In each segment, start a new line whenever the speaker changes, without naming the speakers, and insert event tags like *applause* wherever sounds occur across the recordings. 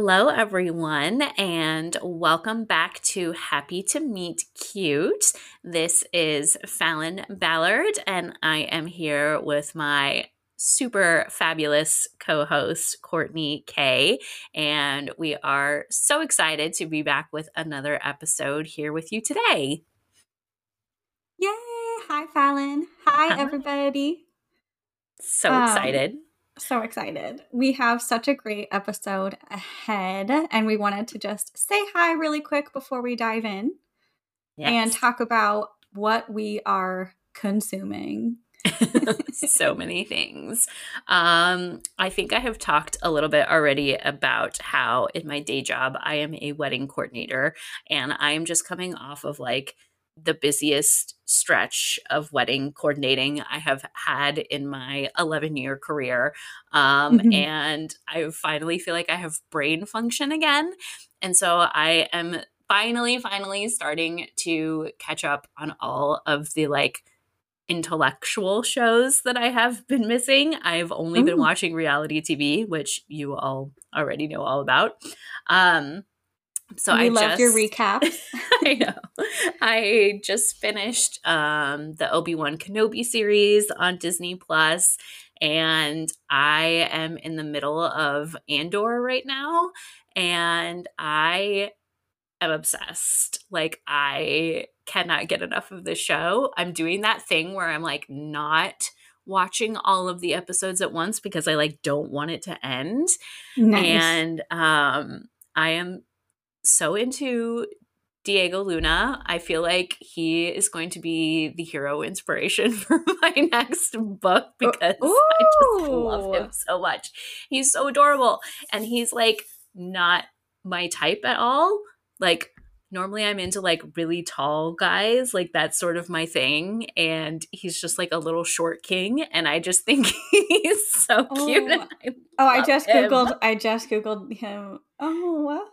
Hello, everyone, and welcome back to Happy to Meet Cute. This is Falon Ballard, and I am here with my super fabulous co host, Courtney Kae. And we are so excited to be back with another episode here with you today.
Yay! Hi, Falon. Hi, Hi. everybody.
So um, excited.
So excited. We have such a great episode ahead, and we wanted to just say hi really quick before we dive in yes. and talk about what we are consuming. *laughs*
so many things. Um, I think I have talked a little bit already about how in my day job I am a wedding coordinator and I am just coming off of like the busiest stretch of wedding coordinating I have had in my 11 year career. Um, mm-hmm. And I finally feel like I have brain function again. And so I am finally, finally starting to catch up on all of the like intellectual shows that I have been missing. I've only Ooh. been watching reality TV, which you all already know all about. Um,
so we I loved just, your *laughs* recap.
I know. I just finished um, the Obi Wan Kenobi series on Disney Plus, and I am in the middle of Andor right now, and I am obsessed. Like I cannot get enough of the show. I'm doing that thing where I'm like not watching all of the episodes at once because I like don't want it to end. Nice. And um I am so into Diego Luna. I feel like he is going to be the hero inspiration *laughs* for my next book because Ooh. I just love him so much. He's so adorable and he's like not my type at all. Like normally I'm into like really tall guys, like that's sort of my thing. And he's just like a little short king, and I just think *laughs* he's so oh. cute.
I oh, I just him. googled. I just googled him. Oh,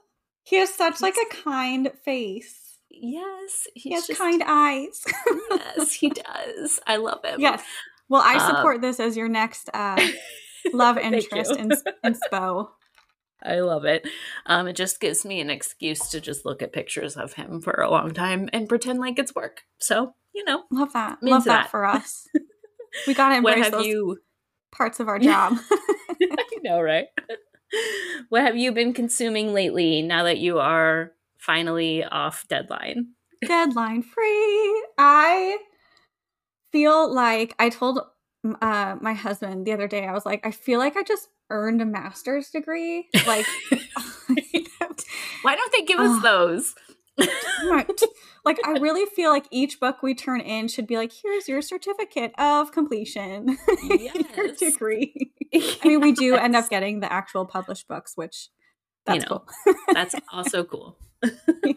he has such he's, like a kind face.
Yes,
he has just, kind eyes.
yes, he *laughs* does. I love him.
Yes. Well, I um, support um, this as your next uh, *laughs* love interest in, in Spo.
I love it. Um, it just gives me an excuse to just look at pictures of him for a long time and pretend like it's work. So, you know,
love that. Love that, that, for us. *laughs* we got to embrace those you... parts of our job.
I know, right? *laughs* what have you been consuming lately now that you are finally off deadline? *laughs*
Deadline free. I feel like I told uh, my husband the other day, I was like, I feel like I just earned a master's degree. Like, *laughs*
why don't they give us uh, those?
Like, I really feel like each book we turn in should be like, here's your certificate of completion, *laughs* yes. your degree. *laughs* Yes. I mean, we do end up getting the actual published books, which that's you know,
cool. that's also cool. *laughs* yeah.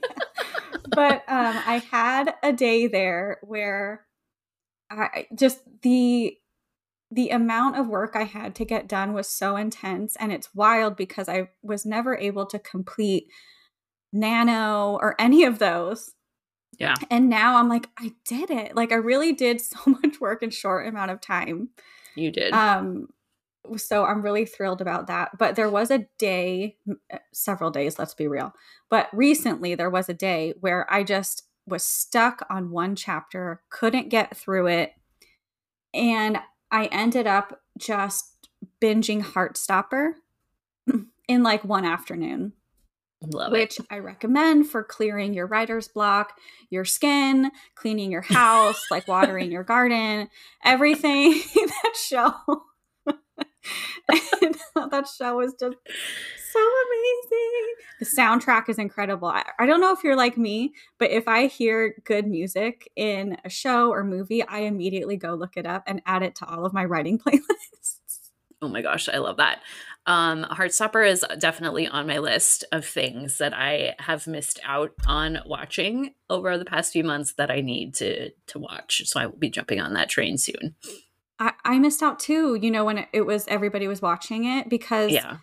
But um, I had a day there where I just the the amount of work I had to get done was so intense. And it's wild because I was never able to complete Nano or any of those.
Yeah.
And now I'm like, I did it. Like I really did *laughs* so much work in short amount of time.
You did.
Um so I'm really thrilled about that. But there was a day, uh, several days, let's be real. But recently there was a day where I just was stuck on one chapter, couldn't get through it. And I ended up just binging Heartstopper *clears throat* in like one afternoon.
Love
which
it.
I recommend for clearing your writer's block, your skin, cleaning your house, like watering your garden, everything. *laughs* that show. *laughs* that show was just so amazing. The soundtrack is incredible. I, I, don't know if you're like me, but if I hear good music in a show or movie, I immediately go look it up and add it to all of my writing *laughs* playlists.
Oh my gosh, I love that. Um, Heartstopper is definitely on my list of things that I have missed out on watching over the past few months that I need to to watch. So I will be jumping on that train soon.
I, I missed out too, you know, when it, was everybody was watching it because
yeah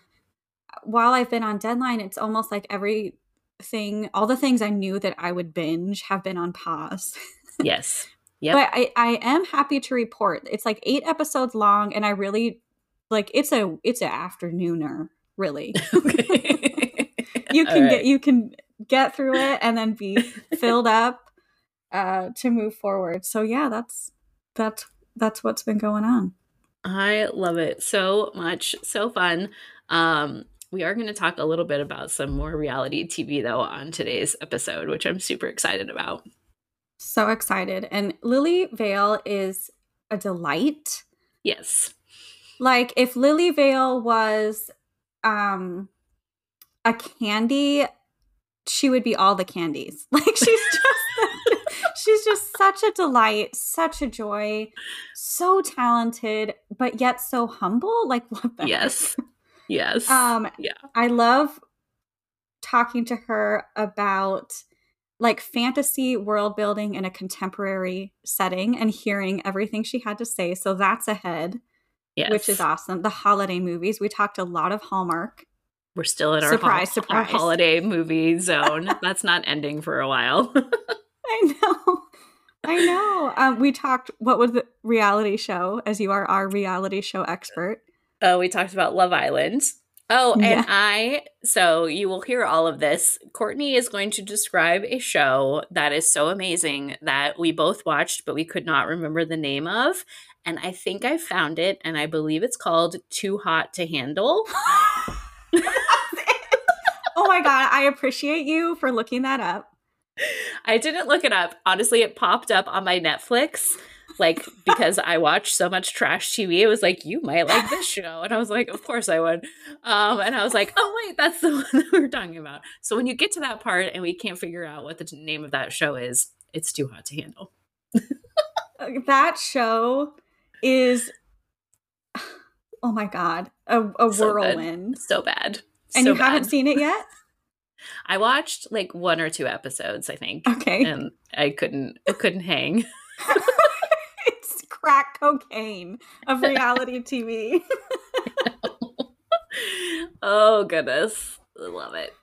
while I've been on deadline, it's almost like everything, all the things I knew that I would binge have been on pause. *laughs*
yes.
Yep. But I, I am happy to report it's like eight episodes long, and I really like it's a it's an afternooner, really. *laughs* *laughs* okay. you can right. get you can get through it and then be *laughs* filled up uh, to move forward. So yeah, that's that's that's what's been going on.
I love it so much. So fun. Um, we are going to talk a little bit about some more reality TV though on today's episode, which I'm super excited about.
So excited. And Lillie Vale is a delight.
Yes.
Like if Lillie Vale was um a candy, she would be all the candies. *laughs* Like she's *laughs* just *laughs* she's just such a delight, such a joy, so talented, but yet so humble. Like what the
Yes. Heck? Yes.
Um yeah. I love talking to her about like fantasy world building in a contemporary setting and hearing everything she had to say. So that's ahead. Yes. Which is awesome. The holiday movies. We talked a lot of Hallmark.
We're still in our, surprise, surprise. our holiday movie *laughs* zone. That's not ending for a while. *laughs*
I know. I know. Um, we talked, what was the reality show, as you are our reality show expert?
Oh, we talked about Love Island. Oh, and yeah. I, so you will hear all of this. Courtney is going to describe a show that is so amazing that we both watched, but we could not remember the name of. And I think I found it, and I believe it's called Too Hot to Handle. *laughs*
oh my god, I appreciate you for looking that up.
I didn't look it up. Honestly, it popped up on my Netflix. Like because I watch so much trash TV, it was like you might like this show, and I was like, of course I would. Um, and I was like, oh wait, that's the *laughs* one that we're talking about. So when you get to that part and we can't figure out what the name of that show is, it's too hot to handle. *laughs*
that show is, oh my god, a, a so whirlwind,
good. so bad
and you bad. haven't seen it yet? *laughs*
I watched like one or two episodes, I think.
Okay.
And I couldn't I couldn't hang. *laughs*
it's crack cocaine of reality *laughs* TV.
oh goodness. I love it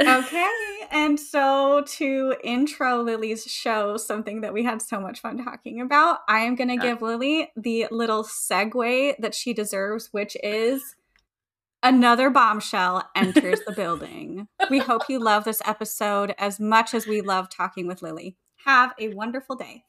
okay. And so to intro Lillie's show, something that we had so much fun talking about, I am going to give Lillie the little segue that she deserves, which *laughs* is Another bombshell enters the building. We hope you love this episode as much as we love talking with Lillie. Have a wonderful day.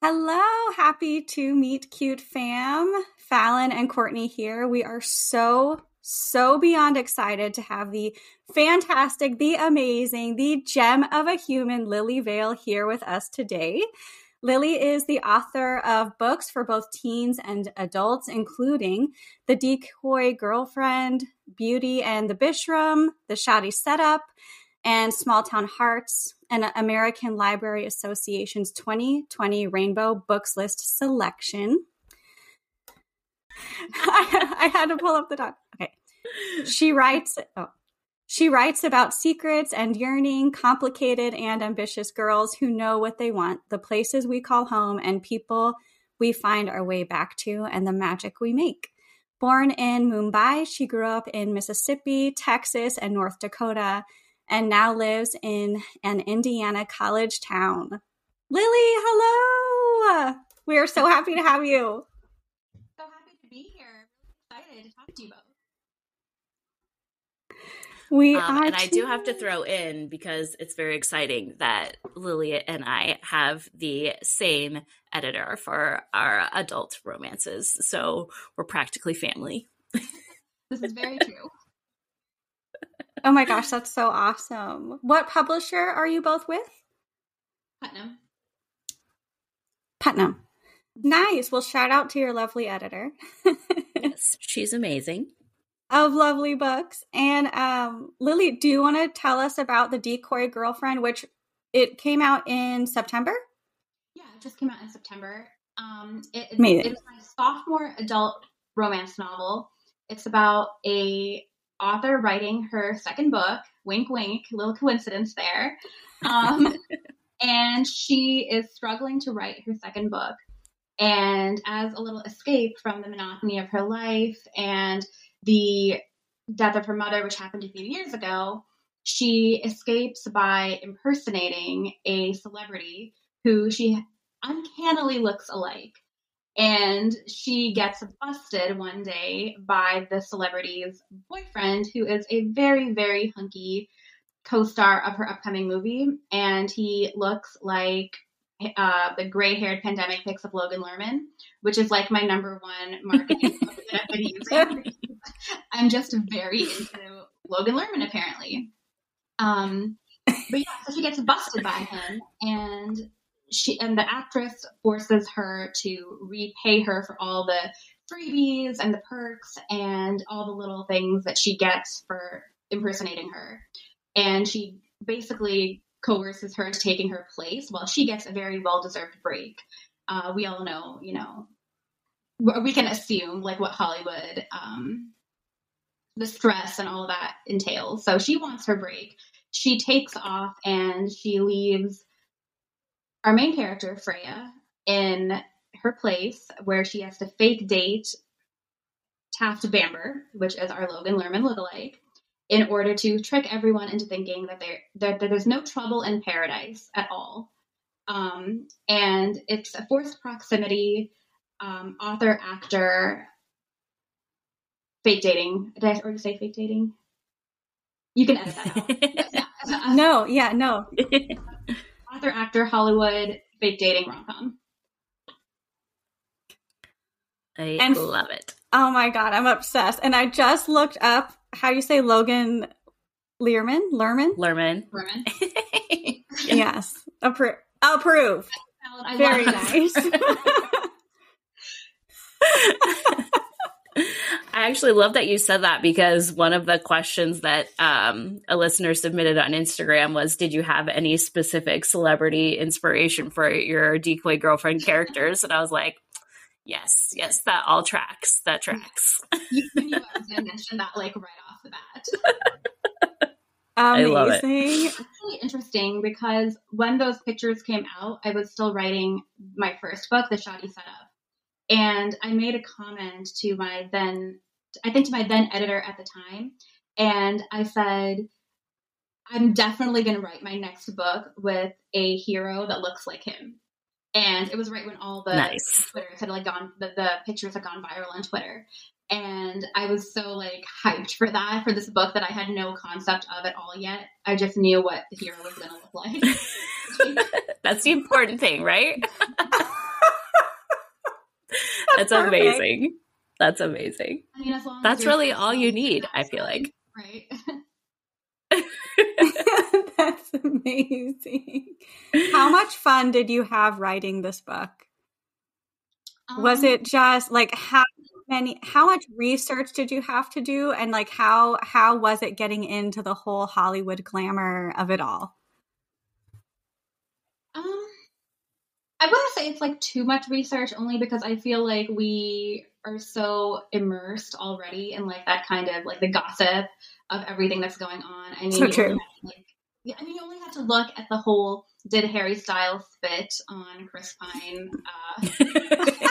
Hello, happy to meet cute fam. Falon and Courtney here. We are so, so beyond excited to have the fantastic, the amazing, the gem of a human, Lillie Vale, here with us today. Lillie is the author of books for both teens and adults, including The Decoy Girlfriend, Beauty and the Beshram, The Shaadi Setup, and Small Town Hearts, and American Library Association's 2020 Rainbow Books List selection. I, *laughs* I, had to pull up the doc. Okay. She writes, oh, she writes about secrets and yearning, complicated and ambitious girls who know what they want, the places we call home, and people we find our way back to, and the magic we make. Born in Mumbai, she grew up in Mississippi, Texas, and North Dakota, and now lives in an Indiana college town. Lillie, hello! We are so happy to have you.
So happy to be here. Excited to talk to you both.
We
um, and
too.
I do have to throw in because it's very exciting that Lillie and I have the same editor for our adult romances. So we're practically family.
this is very *laughs* true.
Oh my gosh, that's so awesome. What publisher are you both with?
Putnam.
Putnam. Nice. Well, shout out to your lovely editor. *laughs*
yes, she's amazing
of lovely books. And um, Lillie, do you want to tell us about the Decoy Girlfriend, which it came out in September?
Yeah, it just came out in September. Um, it, it, it was my sophomore adult romance novel. It's about a author writing her second book. Wink, wink. Little coincidence there. Um, *laughs* and she is struggling to write her second book. And as a little escape from the monotony of her life and the death of her mother, which happened a few years ago, she escapes by impersonating a celebrity who she uncannily looks alike. And she gets busted one day by the celebrity's boyfriend, who is a very, very hunky co star of her upcoming movie. And he looks like uh, the gray haired pandemic pics of Logan Lerman, which is like my number one marketing *laughs* that I've been using. *laughs* I'm just very into Logan Lerman, apparently. Um, but yeah, so she gets busted by him, and she and the actress forces her to repay her for all the freebies and the perks and all the little things that she gets for impersonating her. And she basically coerces her into taking her place while she gets a very well deserved break. Uh, we all know, you know, we can assume like what Hollywood, um, the stress and all that entails. So she wants her break. She takes off and she leaves our main character, Freya, in her place where she has to fake date Taft Bamber, which is our Logan Lerman lookalike, in order to trick everyone into thinking that there that, that there's no trouble in paradise at all. Um, and it's a forced proximity um, author actor fake dating. Did I already say fake dating? You can edit that
out. *laughs* no, yeah, no. *laughs*
author actor Hollywood fake dating rom com.
I and, love it.
Oh my god, I'm obsessed. And I just looked up how you say Logan Learman? Lerman?
Lerman.
Lerman. *laughs*
yes. Appro- approve. Very nice. *laughs* *laughs*
I actually love that you said that because one of the questions that um, a listener submitted on Instagram was Did you have any specific celebrity inspiration for your decoy girlfriend characters? And I was like, Yes, yes, that all tracks. That tracks.
you knew I was going to mention that like right off the bat.
Amazing. *laughs* I love it.
It's really interesting because when those pictures came out, I was still writing my first book, The Shaadi Setup. And I made a comment to my then, I think to my then editor at the time. And I said, I'm definitely going to write my next book with a hero that looks like him and it was right when all the nice. Twitter had like gone, the, the pictures had gone viral on Twitter. And I was so like hyped for that, for this book that I had no concept of at all yet. I just knew what the hero was going to look like. *laughs*
That's the important thing, right? *laughs* That's, That's amazing. That's amazing. I mean, That's really all you need, I feel like.
Right. *laughs* *laughs*
That's amazing. How *laughs* much fun did you have writing this book? Um, was it just like how many how much research did you have to do and like how how was it getting into the whole Hollywood glamour of it all?
Um I wouldn't say it's like too much research only because I feel like we are so immersed already in like that kind of like the gossip of everything that's going on. I mean,
so true.
Like, yeah, I mean, you only have to look at the whole "Did Harry Styles spit on Chris Pine" uh, *laughs*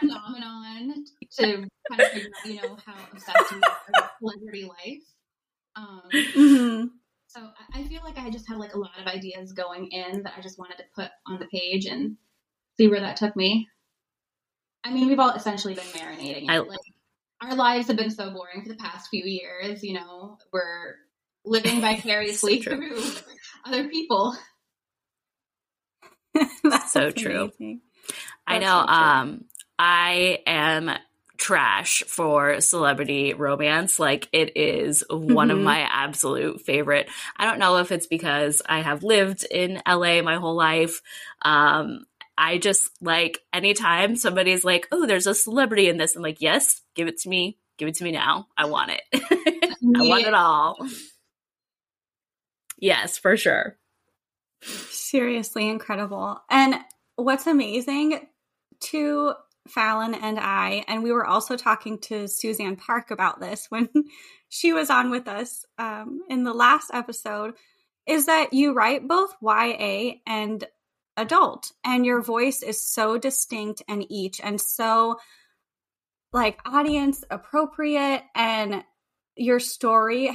phenomenon to kind of figure out, you know, how obsessed you are with celebrity life. Um, mm-hmm. So I feel like I just had like a lot of ideas going in that I just wanted to put on the page and see where that took me. I mean, we've all essentially been marinating it. I, like, our lives have been so boring for the past few years. You know, we're living *laughs* vicariously so through other people. *laughs*
That's so true. I know. So true. Um, I am trash for celebrity romance. Like it is one mm-hmm. of my absolute favorite. I don't know if it's because I have lived in LA my whole life. Um, I just like anytime somebody's like, "Oh, there's a celebrity in this," I'm like, "Yes, give it to me. Give it to me now. I want it. *laughs* I want it all." Yes, for sure.
Seriously incredible. And what's amazing to Falon and I, and we were also talking to Suzanne Park about this *laughs* when she was on with us um, in the last episode, is that you write both YA and adult and your voice is so distinct and each and so like audience appropriate and your story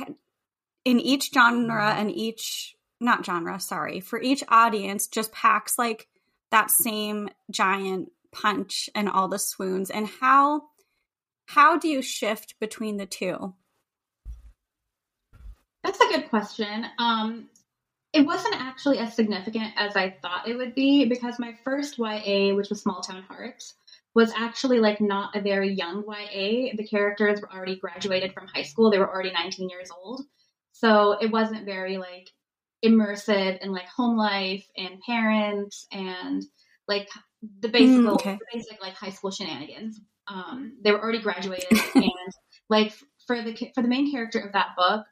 in each genre and each not genre sorry for each audience just packs like that same giant punch and all the swoons and how how do you shift between the two?
That's a good question. Um it wasn't actually as significant as i thought it would be because my first ya which was small town hearts was actually like not a very young ya the characters were already graduated from high school they were already 19 years old so it wasn't very like immersive in like home life and parents and like the basic, mm, okay. the basic like high school shenanigans. Um, they were already graduated, *laughs* and like for the for the main character of that book,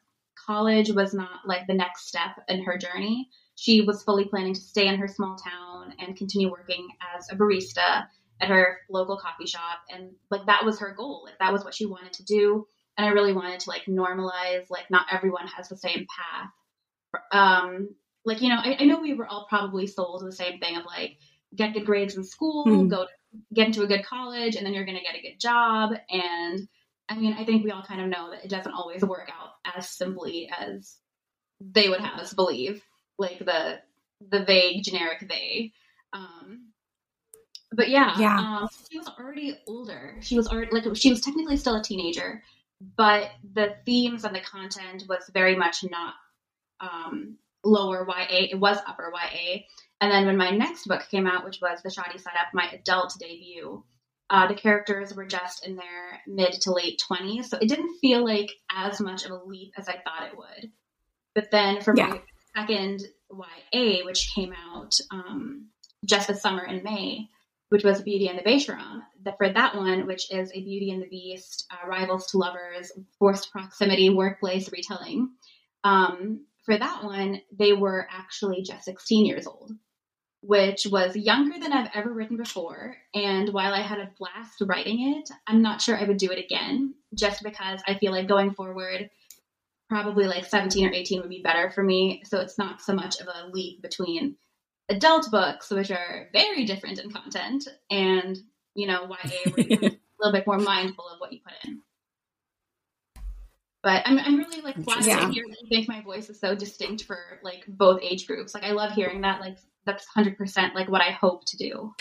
college was not like the next step in her journey. She was fully planning to stay in her small town and continue working as a barista at her local coffee shop, and like that was her goal. Like that was what she wanted to do, and I really wanted to like normalize like not everyone has the same path um, like you know, I, I, know we were all probably sold the same thing of like get good grades in school, mm-hmm. go to, get into a good college, and then you're going to get a good job. And I mean, I think we all kind of know that it doesn't always work out as simply as they would have us believe, like the the vague generic they. Um, but yeah, yeah. Um, she was already older. She was already like she was technically still a teenager, but the themes and the content was very much not um, lower YA. It was upper YA. And then when my next book came out, which was The Shaadi Setup, my adult debut, uh, the characters were just in their mid to late 20s. So it didn't feel like as much of a leap as I thought it would. But then for yeah. my second YA, which came out um, just this summer in May, which was Beauty and the the, for that one, which is a Beauty and the Beast, uh, rivals to lovers, forced proximity, workplace retelling. Um, for that one, they were actually just 16 years old, which was younger than I've ever written before. And while I had a blast writing it, I'm not sure I would do it again just because I feel like going forward, probably like 17 or 18 would be better for me. So it's not so much of a leap between adult books, which are very different in content, and, you know, YA, where you're *laughs* a little bit more mindful of what you put in. But I'm, I'm really like glad yeah. to hear that you think my voice is so distinct for like both age groups. Like I love hearing that. Like that's hundred percent like what I hope to do.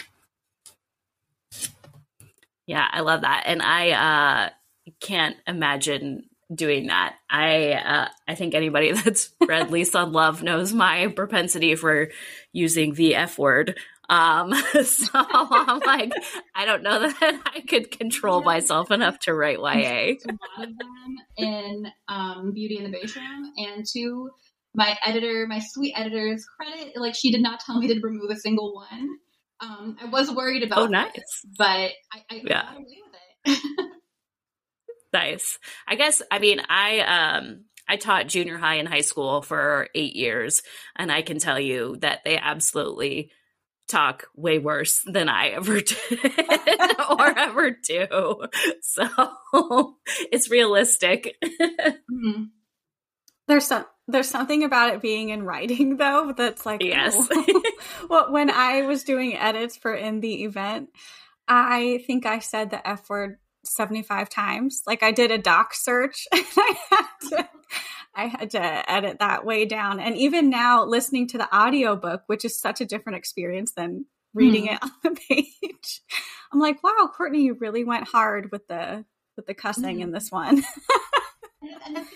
Yeah, I love that, and I uh, can't imagine doing that. I uh, I think anybody *laughs* that's read Lease on Love knows my propensity for using the F word. Um, *laughs* so I'm like, I don't know *laughs* that I could control myself enough to write YA.
A lot of them in um, Beauty and the Beshram, and to my editor, my sweet editor's credit, like she did not tell me to remove a single one. Um, I was worried about,
oh, nice,
but I, I yeah. got away with it. *laughs*
nice. I guess. I mean, I um, I taught junior high and high school for eight years, and I can tell you that they absolutely talk way worse than I ever *laughs* did or *laughs* ever do. So it's realistic.
mm-hmm. There's some there's something about it being in writing *laughs* though that's like
yes.
Oh. *laughs* well, when I was doing edits for in the event, I think I said the F word 75 times. Like I did a doc search *laughs* and I had to I had to edit that way down. And even now listening to the audiobook, which is such a different experience than reading mm. it on the page, I'm like, wow, Courtney, you really went hard with the with the cussing mm. in this one.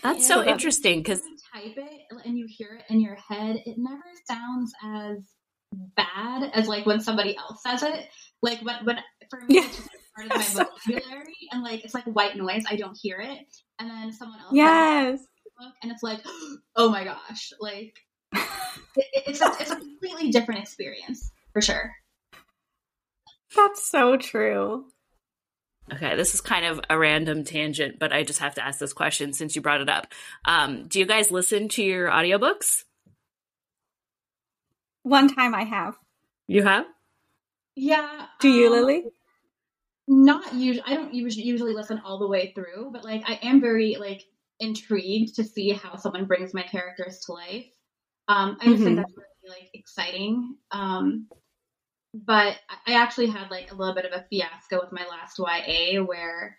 That's so interesting because
type it and you hear it in your head, it never sounds as bad as like when somebody else says it. Like when when for me, yeah. it's just *laughs* part of my vocabulary, and like it's like white noise. I don't hear it, and then someone else.
Yes
book and it's like *gasps* oh my gosh like *laughs* it, it's a, it's a completely different experience for sure
that's so true
Okay, this is kind of a random tangent, but I just have to ask this question since you brought it up. Um, do you guys listen to your audiobooks?
One time I have.
You have?
Yeah.
Do you, um, Lillie?
Not usually. I don't usually usually listen all the way through, but like I am very like intrigued to see how someone brings my characters to life. Um, I just mm-hmm. think that's really like exciting. Um, but I actually had like a little bit of a fiasco with my last YA where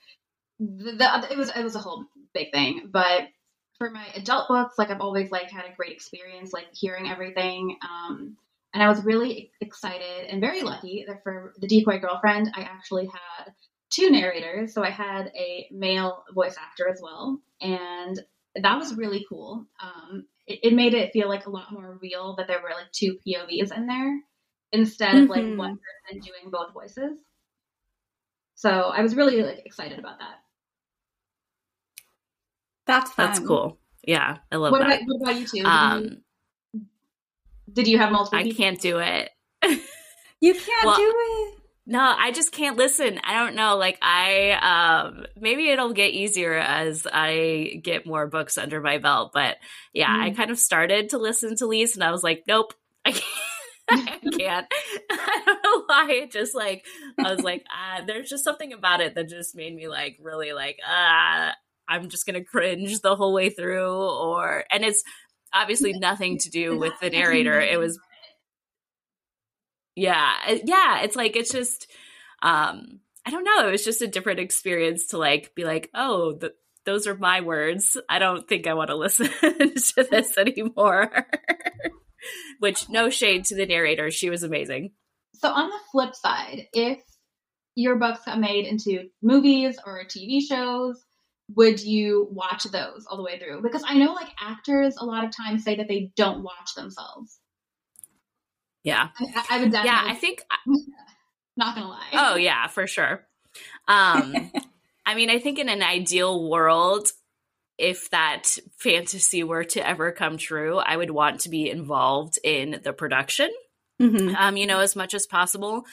the, the it was it was a whole big thing. But for my adult books, like I've always like had a great experience, like hearing everything. Um, And I was really excited and very lucky that for the decoy girlfriend, I actually had two narrators. So I had a male voice actor as well. And that was really cool. Um, it, it, made it feel like a lot more real that there were like two POVs in there instead mm-hmm. of like one mm-hmm. person doing both voices. So I was really like excited about that.
That's
fun. that's cool. Yeah, I love
what
that.
About, what about you two? Um, did, you, did you have multiple?
I people? can't do it. *laughs*
you can't well, do it.
No, I just can't listen. I don't know. Like I um maybe it'll get easier as I get more books under my belt. But yeah, mm. I kind of started to listen to Lease and I was like, nope, I can't. *laughs* I can't. *laughs* I don't know why. It just like I was like, uh, there's just something about it that just made me like really like, uh, I'm just gonna cringe the whole way through. Or and it's obviously *laughs* nothing to do with the narrator. It was yeah yeah it's like it's just um i don't know it was just a different experience to like be like oh the, those are my words i don't think i want to listen to this anymore which no shade to the narrator she was amazing
so on the flip side if your books got made into movies or tv shows would you watch those all the way through because i know like actors a lot of times say that they don't watch themselves
yeah.
I, I would definitely.
Yeah, I think. *laughs*
Not gonna lie.
Oh yeah, for sure. Um, *laughs* I mean, I think in an ideal world, if that fantasy were to ever come true, I would want to be involved in the production. Mm-hmm. Um, you know, as much as possible.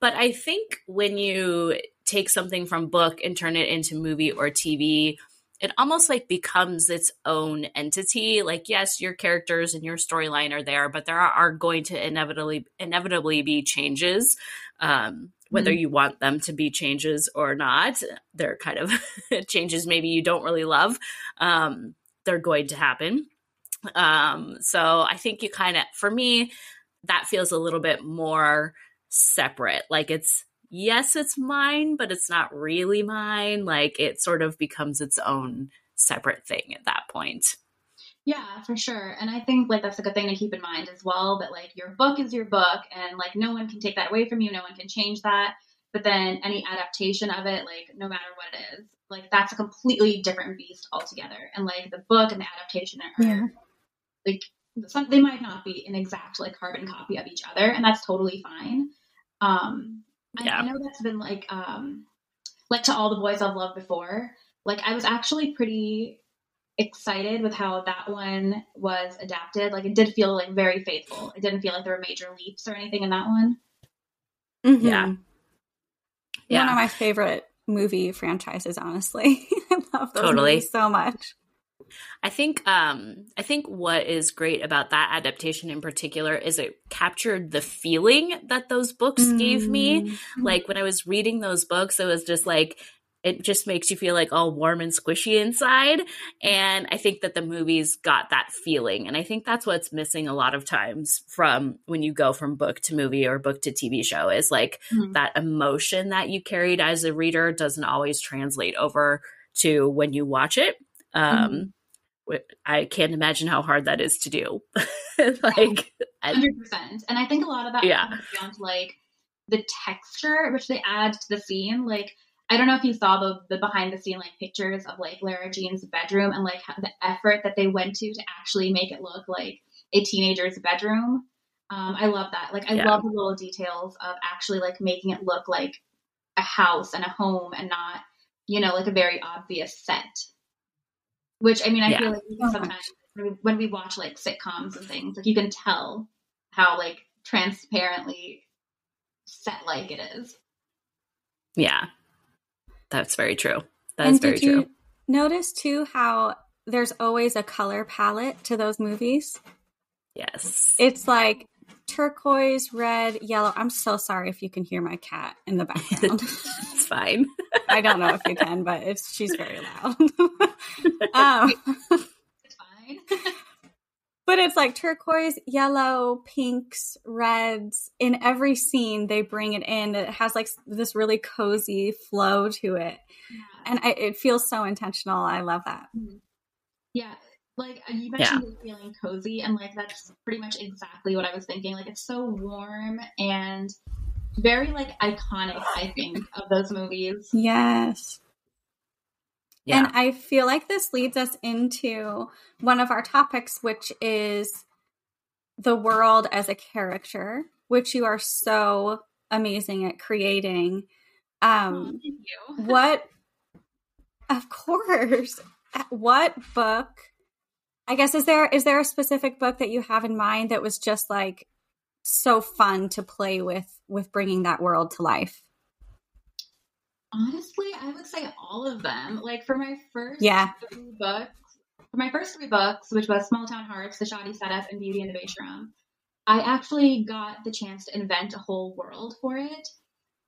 But I think when you take something from book and turn it into movie or TV, it almost like becomes its own entity. Like yes your characters and your storyline are there but there are, are, going to inevitably inevitably be changes um, whether mm-hmm. you want them to be changes or not they're kind of *laughs* changes maybe you don't really love um, they're going to happen. Um, so i think you kind of for me that feels a little bit more separate. Like it's yes, it's mine, but it's not really mine. Like it sort of becomes its own separate thing at that point.
Yeah, for sure. And I think like that's a good thing to keep in mind as well that like your book is your book and like no one can take that away from you, no one can change that. But then any adaptation of it, like no matter what it is, like that's a completely different beast altogether. And like the book and the adaptation are yeah. like some, they might not be an exact like carbon copy of each other, and that's totally fine. Um, yeah. I, know that's been like um like to all the boys I've loved before. Like I was actually pretty excited with how that one was adapted. Like it did feel like very faithful. It didn't feel like there were major leaps or anything in that one.
Mm-hmm. Yeah. Yeah. One of my favorite movie franchises, honestly. *laughs* I love those totally. movies so much.
I think um I think what is great about that adaptation in particular is it captured the feeling that those books mm-hmm. gave me. Mm-hmm. Like when I was reading those books, it was just like it just makes you feel like all warm and squishy inside. And I think that the movies got that feeling. And I think that's what's missing a lot of times from when you go from book to movie or book to TV show is like mm-hmm. that emotion that you carried as a reader doesn't always translate over to when you watch it. Um, mm-hmm. I can't imagine how hard that is to do. *laughs* like
hundred percent. And I think a lot of that yeah. comes down to like the texture which they add to the scene. Like I don't know if you saw the the behind the scene like pictures of like Lara Jean's bedroom and like the effort that they went to to actually make it look like a teenager's bedroom. Um, I love that. Like I yeah. love the little details of actually like making it look like a house and a home and not, you know, like a very obvious set. Which I mean, I yeah. feel like sometimes when we watch like sitcoms and things, like you can tell how like transparently set like it is.
Yeah, that's very true. That's and very true.
Notice too how there's always a color palette to those movies.
Yes,
it's like turquoise, red, yellow. I'm so sorry if you can hear my cat in the background. *laughs*
it's fine. *laughs*
I don't know if you can, but it's she's very loud. *laughs* um, it's fine. but it's like turquoise, yellow, pinks, reds. In every scene, they bring it in. It has like this really cozy flow to it, yeah. and I, it feels so intentional. I love that.
Mm-hmm. Yeah, Like you mentioned yeah. feeling cozy, and like that's pretty much exactly what I was thinking. Like it's so warm and very like iconic. I think of those movies.
Yes. Yeah. And I feel like this leads us into one of our topics, which is the world as a character, which you are so amazing at creating. Um, oh, *laughs* what, of course, *laughs* what book I guess is there is there a specific book that you have in mind that was just like so fun to play with with bringing that world to life?
Honestly, I would say all of them. Like for my first
yeah.
three books, for my first three books, which was Small Town Hearts, The Shaadi Setup, and Beauty in the Beshram, I actually got the chance to invent a whole world for it.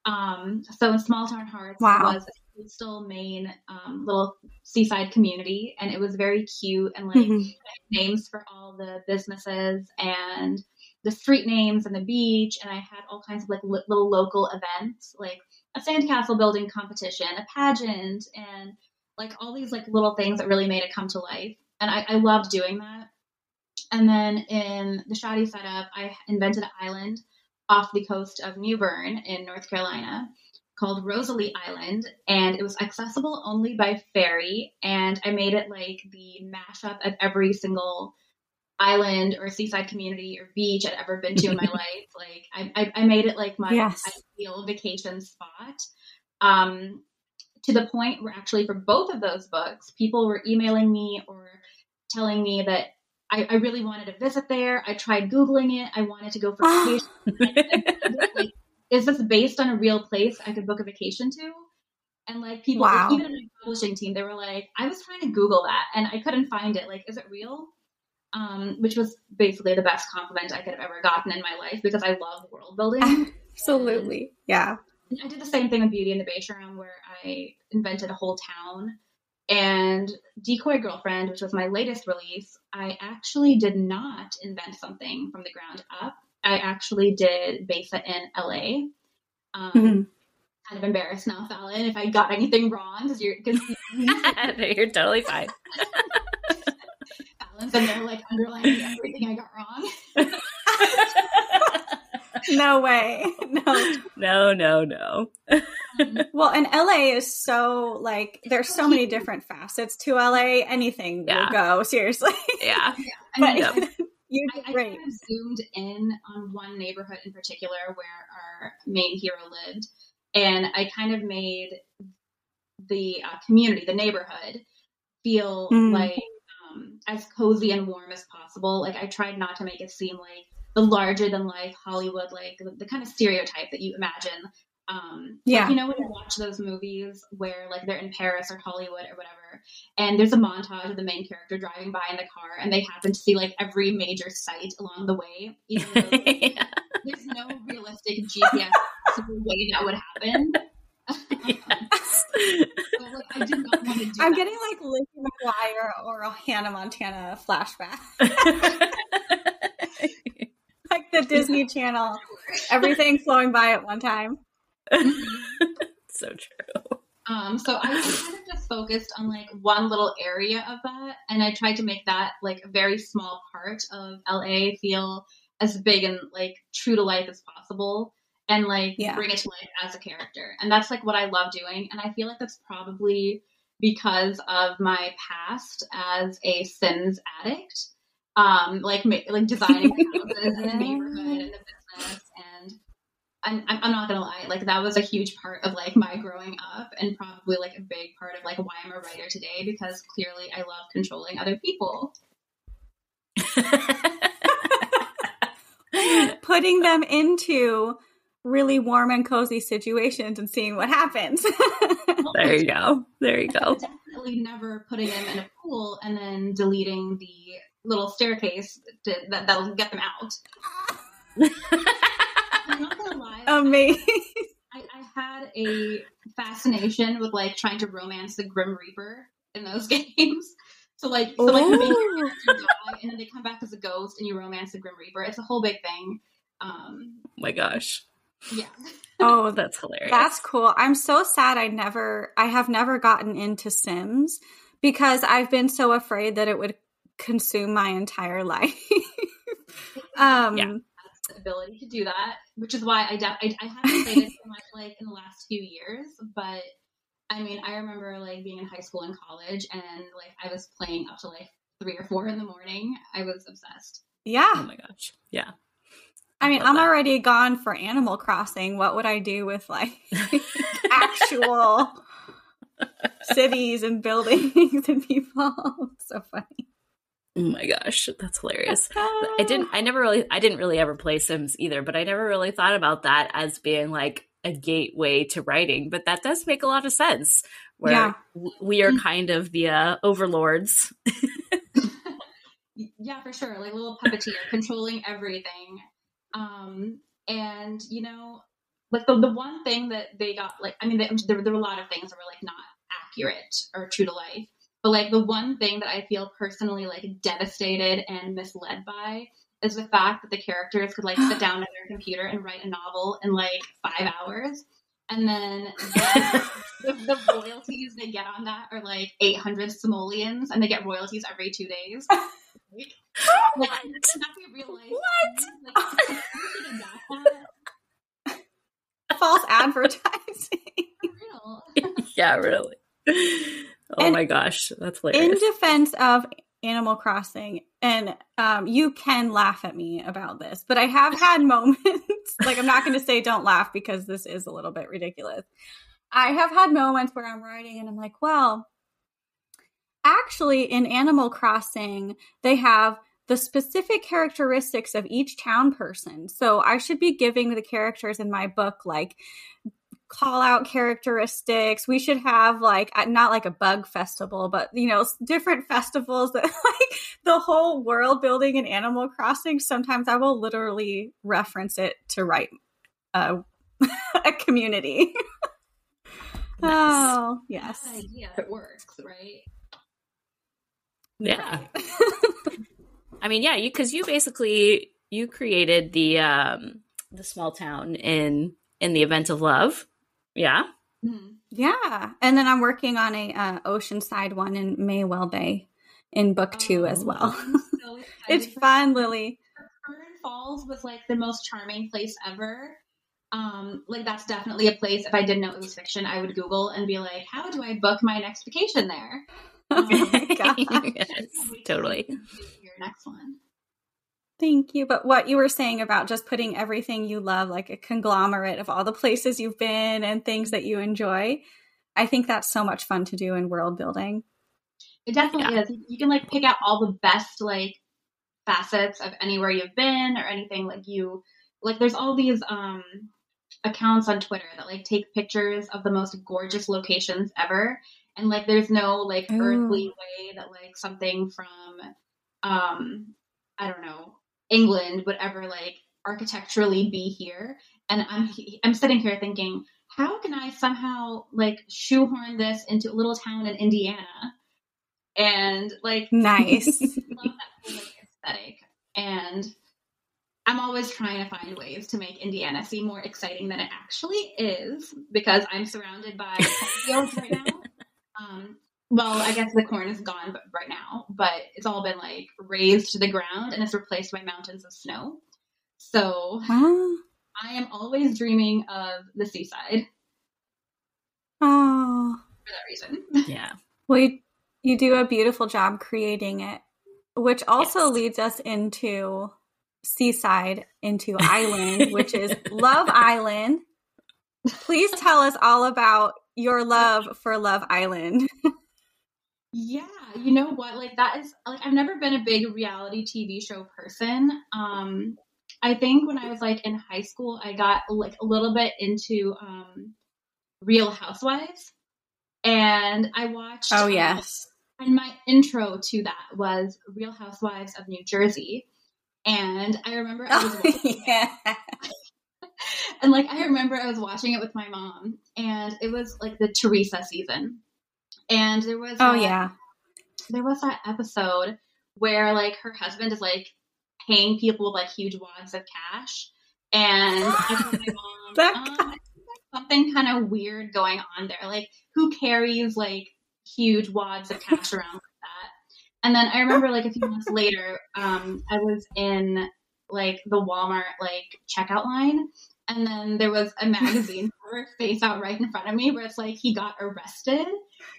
Um, so in Small Town Hearts wow. was still Maine um, little seaside community, and it was very cute and like mm-hmm. names for all the businesses and the street names and the beach, and I had all kinds of like li- little local events like a sandcastle building competition, a pageant, and like all these like little things that really made it come to life. And I, I loved doing that. And then in the Shaadi setup, I invented an island off the coast of New Bern in North Carolina called Rosalie Island, and it was accessible only by ferry. And I made it like the mashup of every single island or seaside community or beach I'd ever been to in my *laughs* life. Like I, I, I, made it like my yes. ideal vacation spot. Um, to the point where actually for both of those books, people were emailing me or telling me that I, I really wanted to visit there. I tried Googling it. I wanted to go for vacation. *laughs* is this based on a real place I could book a vacation to? And like people, wow. like, even in my publishing team, they were like, I was trying to Google that and I couldn't find it. Like, is it real? Um, which was basically the best compliment I could have ever gotten in my life because I love world building. *laughs*
Absolutely. And yeah.
I did the same thing with Beauty and the Beshram where I invented a whole town. And Decoy Girlfriend, which was my latest release, I actually did not invent something from the ground up. I actually did base it in LA. Um, mm-hmm. Kind of embarrassed now, Falon, if I got anything wrong because you're because *laughs* *laughs*
you're totally fine. *laughs*
Falon's in there like underlining everything I got wrong.
no way. No.
No, no, no.
Um, well, and LA is so like there's so many different facets to LA. Anything yeah. will go, seriously.
Yeah.
yeah. But, you I, I kind of zoomed in on one neighborhood in particular where our main hero lived, and I kind of made the uh, community, the neighborhood, feel mm. like um, as cozy and warm as possible. Like I tried not to make it seem like the larger than life Hollywood, like the, the kind of stereotype that you imagine um, yeah. Like, you know, when you watch those movies where like they're in Paris or Hollywood or whatever, and there's a montage of the main character driving by in the car and they happen to see like every major site along the way, even though *laughs* yeah. there's no realistic GPS *laughs* way that would happen. Yes. *laughs*
so, like, I did not want to do I'm that. getting like Lizzie McGuire or a Hannah Montana flashback. like the Disney Channel, everything flowing by at one time. *laughs*
so true.
Um, so I, I, kind of just focused on like one little area of that, and I tried to make that like a very small part of LA feel as big and like true to life as possible, and like yeah. bring it to life as a character. And that's like what I love doing, and I feel like that's probably because of my past as a Sims addict, um, like like designing houses and the *laughs* neighborhood and the business I'm, I'm not gonna lie, like that was a huge part of like my growing up and probably like a big part of like why I'm a writer today because clearly I love controlling other people. *laughs*
Putting them into really warm and cozy situations and seeing what happens. *laughs*
there you go. There you go.
Definitely never putting them in a pool and then deleting the little staircase to, that that'll get them out. *laughs* I'm not gonna lie.
Amazing.
I, I, had a fascination with like trying to romance the Grim Reaper in those *laughs* games. So like, so like, die, and then they come back as a ghost, and you romance the Grim Reaper. It's a whole big thing. Um,
oh my gosh.
Yeah.
oh, *laughs* that's hilarious. That's cool. I'm so sad I never I have never gotten into Sims because I've been so afraid that it would consume my entire *laughs* life. um,
yeah. The ability to do that, which is why I, de- I, I haven't played it so much like in the last few years, but I mean, I remember like being in high school and college, and like I was playing up to like three or four in the morning. I was obsessed.
Yeah.
Oh my gosh. Yeah.
I mean, I'm that. already gone for Animal Crossing. What would I do with like *laughs* actual cities and buildings and people? *laughs* so funny.
Oh my gosh, that's hilarious. *laughs* I didn't I never really I didn't really ever play Sims either, but I never really thought about that as being like a gateway to writing, but that does make a lot of sense where yeah. we are kind of the uh, overlords. *laughs*
yeah, for sure. Like a little puppeteer controlling everything. Um, and you know, like the, the one thing that they got, like, I mean, they, there, there were a lot of things that were like not accurate or true to life. But like the one thing that I feel personally like devastated and misled by is the fact that the characters could like sit *gasps* down at their computer and write a novel in like five hours. And then the, *laughs* the, the, royalties they get on that are like 800 simoleons, and they get royalties every two days. *laughs* Like,
what?
what? *laughs* False advertising.
yeah, really. Oh and my gosh, that's hilarious.
In defense of Animal Crossing, and um, you can laugh at me about this, but I have had *laughs* moments, like I'm not going to say don't laugh because this is a little bit ridiculous. I have had moments where I'm writing and I'm like, well, actually, in Animal Crossing, they have the specific characteristics of each town person. So I should be giving the characters in my book like call out characteristics. We should have like not like a bug festival, but you know, different festivals that *laughs* like the whole world building in Animal Crossing. Sometimes I will literally reference it to write a, *laughs* a community. *laughs* nice. Oh, yes.
Yeah, it works, right?
Yeah. I mean, yeah, you cuz you basically you created the um the small town in in the event of love yeah.
Mm-hmm. Yeah. And then I'm working on a uh, Oceanside one in Maywell Bay in book two as oh, well. So *laughs* it's fun, Lillie.
Fern Falls was like the most charming place ever. Um, like that's definitely a place. If I didn't know it was fiction, I would Google and be like, "How do I book my next vacation there?" Um, *laughs*
oh *laughs* yes, totally.
Your next one.
Thank you. But what you were saying about just putting everything you love, like a conglomerate of all the places you've been and things that you enjoy, I think that's so much fun to do in world building.
It definitely yeah. is. You can like pick out all the best like facets of anywhere you've been or anything like you like there's all these um accounts on Twitter that like take pictures of the most gorgeous locations ever and like there's no like Ooh. earthly way that like something from um I don't know England would ever like architecturally be here. And I'm I'm sitting here thinking, how can I somehow like shoehorn this into a little town in Indiana? And like *laughs*
nice
love that aesthetic. And I'm always trying to find ways to make Indiana seem more exciting than it actually is because I'm surrounded by fields right now. *laughs* Um, well, I guess the corn is gone right now, but it's all been like razed to the ground and it's replaced by mountains of snow. So I am always dreaming of the seaside.
Oh,
for that reason.
Yeah. *laughs*
Well, you, you do a beautiful job creating it, which also yes. leads us into seaside, into *laughs* island, which is Love *laughs* Island. Please tell us all about your love for Love Island.
Yeah, you know what? Like that is like I've never been a big reality TV show person. Um I think when I was like in high school, I got like a little bit into um Real Housewives. And I watched
Oh yes.
And my intro to that was Real Housewives of New Jersey. And I remember I was oh, *laughs* yeah. *laughs* and like I remember I was watching it with my mom and it was like the Teresa season. And there was
Oh yeah.
There was that episode where like her husband is like paying people with like huge wads of cash. And I told my *laughs* mom, that um, something kind of weird going on there. Like who carries like huge wads of cash *laughs* around like that? And then I remember like a few months *laughs* later, um, I was in like the Walmart like checkout line, and then there was a magazine face out right in front of me where it's like he got arrested,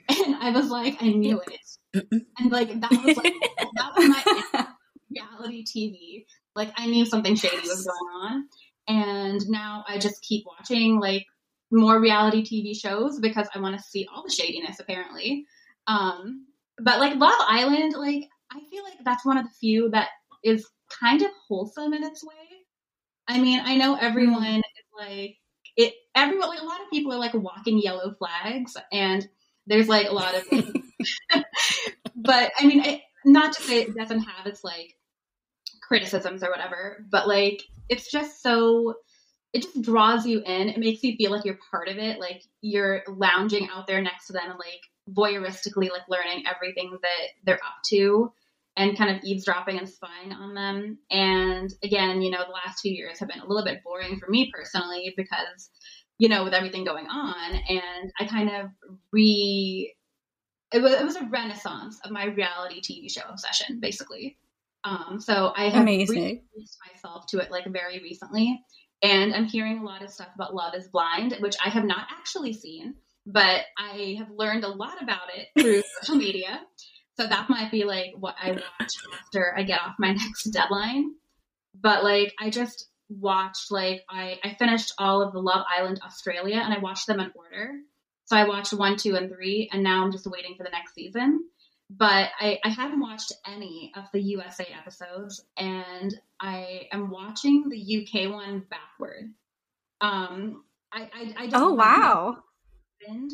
and I was like, I knew it, and like that was like that was my *laughs* reality TV. Like I knew something shady was going on, and now I just keep watching like more reality TV shows because I want to see all the shadiness apparently. Um, but like Love Island, like I feel like that's one of the few that is kind of wholesome in its way. I mean, I know everyone mm-hmm. is like it. Everyone, like a lot of people are like walking yellow flags, and there's like a lot of. *laughs* but I mean, it, not to say it doesn't have its like criticisms or whatever, but like it's just so it just draws you in. It makes you feel like you're part of it, like you're lounging out there next to them and like voyeuristically like learning everything that they're up to and kind of eavesdropping and spying on them. And again, you know, the last two years have been a little bit boring for me personally because, you know, with everything going on, and I kind of re it was, it was a renaissance of my reality TV show obsession, basically. Um, so I have introduced myself to it like very recently, and I'm hearing a lot of stuff about Love Is Blind, which I have not actually seen, but I have learned a lot about it *laughs* through social media. So that might be like what I watch after I get off my next deadline. But like I just watched like I, I finished all of the Love Island Australia and I watched them in order. So I watched one, two, and three, and now I'm just waiting for the next season. But I, I haven't watched any of the USA episodes, and I am watching the UK one backward. Um, I, I, I
oh wow.
Happened.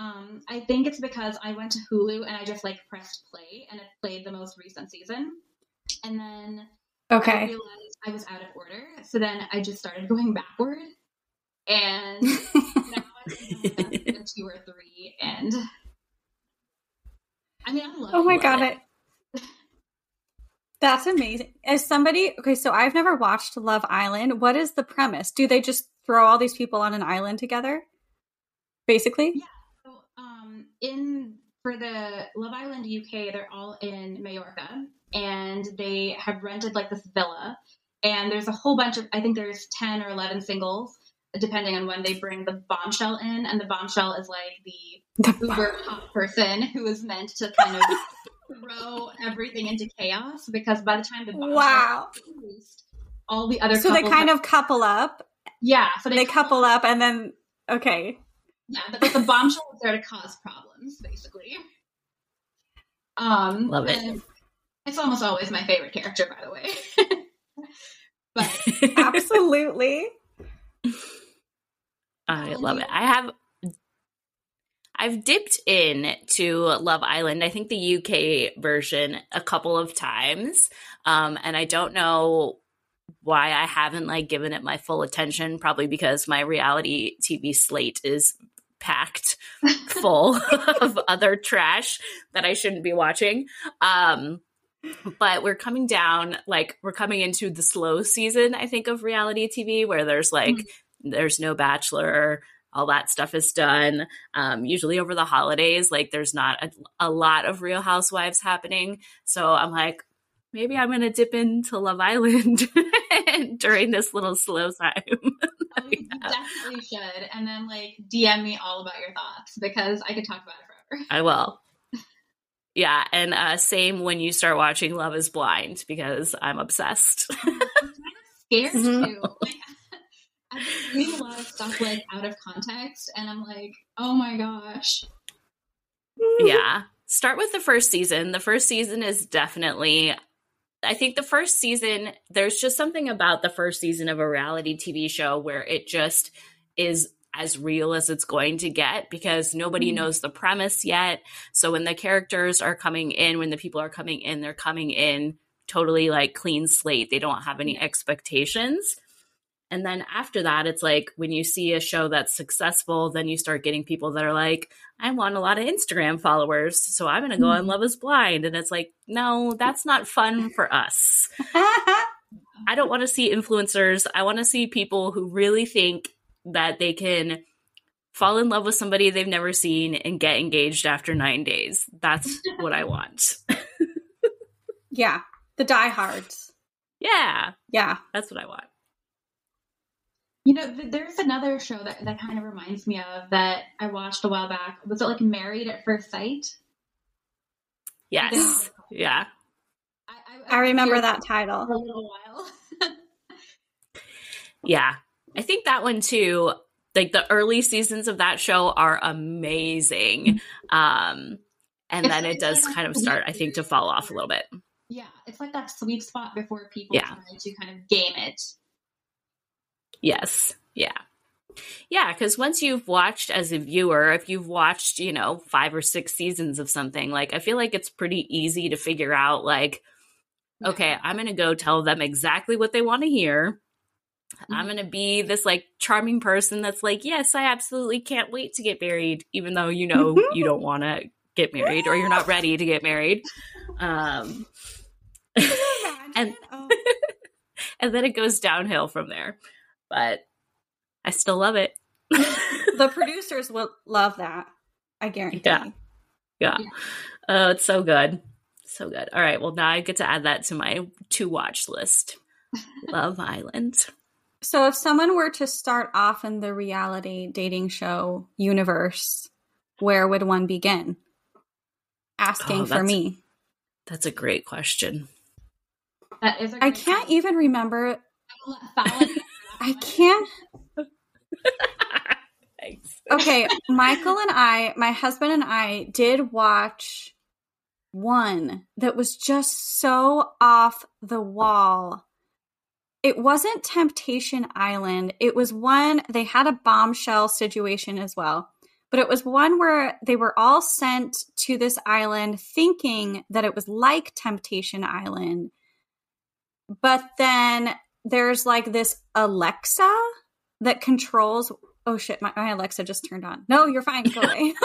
Um, I think it's because I went to Hulu and I just like pressed play and it played the most recent season. And then
okay.
I realized I was out of order. So then I just started *laughs* going backward. And *laughs* now I'm two or three. And I mean, I love
Oh my God. It. *laughs* That's amazing. As somebody, okay, so I've never watched Love Island. What is the premise? Do they just throw all these people on an island together? Basically?
Yeah in for the Love Island UK, they're all in Majorca and they have rented like this villa. And there's a whole bunch of, I think there's 10 or 11 singles, depending on when they bring the bombshell in. And the bombshell is like the, *laughs* the uber hot person who is meant to kind of throw everything into chaos because by the time the bombshell
wow.
released, all the other
so they kind have, of couple up.
Yeah.
So they, they couple up and then, okay.
Yeah, but the bombshell is there to cause problems, basically. Um,
Love it.
It's almost always my favorite character, by the way. *laughs* but *laughs*
absolutely,
I love it. I have I've dipped in to Love Island, I think the UK version, a couple of times. Um, and I don't know why I haven't like given it my full attention, probably because my reality TV slate is packed full *laughs* of other trash that I shouldn't be watching. Um, but we're coming down, like, we're coming into the slow season, I think, of reality TV where there's like, mm-hmm. there's no Bachelor, all that stuff is done. Um, usually over the holidays, like, there's not a, a lot of Real Housewives happening. So I'm like, maybe I'm going to dip into Love Island *laughs* during this little slow time. *laughs* *laughs*
oh, you definitely should. And then like DM me all about your thoughts because I could talk about it forever.
I will. Yeah, and uh, same when you start watching Love Is Blind because I'm obsessed. *laughs*
I'm kind of scared mm-hmm. too. Like, *laughs* I've been reading a lot of stuff like out of context, and I'm like, oh my gosh.
Yeah, start with the first season. The first season is definitely I think the first season, there's just something about the first season of a reality TV show where it just is as real as it's going to get because nobody mm-hmm. knows the premise yet. So when the characters are coming in, when the people are coming in, they're coming in totally like clean slate. They don't have any expectations. And then after that, it's like when you see a show that's successful, then you start getting people that are like, I want a lot of Instagram followers. So I'm going to go on hmm. Love is Blind. And it's like, no, that's not fun for us. *laughs* I don't want to see influencers. I want to see people who really think that they can fall in love with somebody they've never seen and get engaged after nine days. That's what I want. *laughs*
Yeah, the diehards.
Yeah,
yeah,
that's what I want.
You know, th- there's another show that, that kind of reminds me of that I watched a while back. Was it like Married at First Sight?
Yes. Yeah.
I, I, I remember that title.
A little while. *laughs*
yeah. I think that one too, like the early seasons of that show are amazing. Um, and it's then it does kind of start, I think, to fall off a little bit.
Yeah, it's like that sweet spot before people yeah. try to kind of game it.
Yes. Yeah. Yeah, because once you've watched as a viewer, if you've watched, you know, five or six seasons of something, like I feel like it's pretty easy to figure out, like, okay, I'm going to go tell them exactly what they want to hear. Mm-hmm. I'm going to be this like charming person that's like, yes, I absolutely can't wait to get married, even though you know you don't want to get married or you're not ready to get married. Um, *laughs* and, oh. *laughs* and then it goes downhill from there. But I still love it. *laughs*
the producers will love that. I guarantee.
Yeah. Yeah. yeah. Oh, it's so good. So good. All right. Well, now I get to add that to my to watch list. *laughs* Love Island.
So, if someone were to start off in the reality dating show universe, where would one begin? Asking oh, for me.
That's a great question.
That is.
I can't question. even remember. I can't. *laughs* okay, Michael and I, my husband and I, did watch one that was just so off the wall. It wasn't Temptation Island. It was one, they had a bombshell situation as well. But it was one where they were all sent to this island thinking that it was like Temptation Island. But then there's like this Alexa that controls. Oh shit, my, my Alexa just turned on. No, you're fine. Go away. *laughs*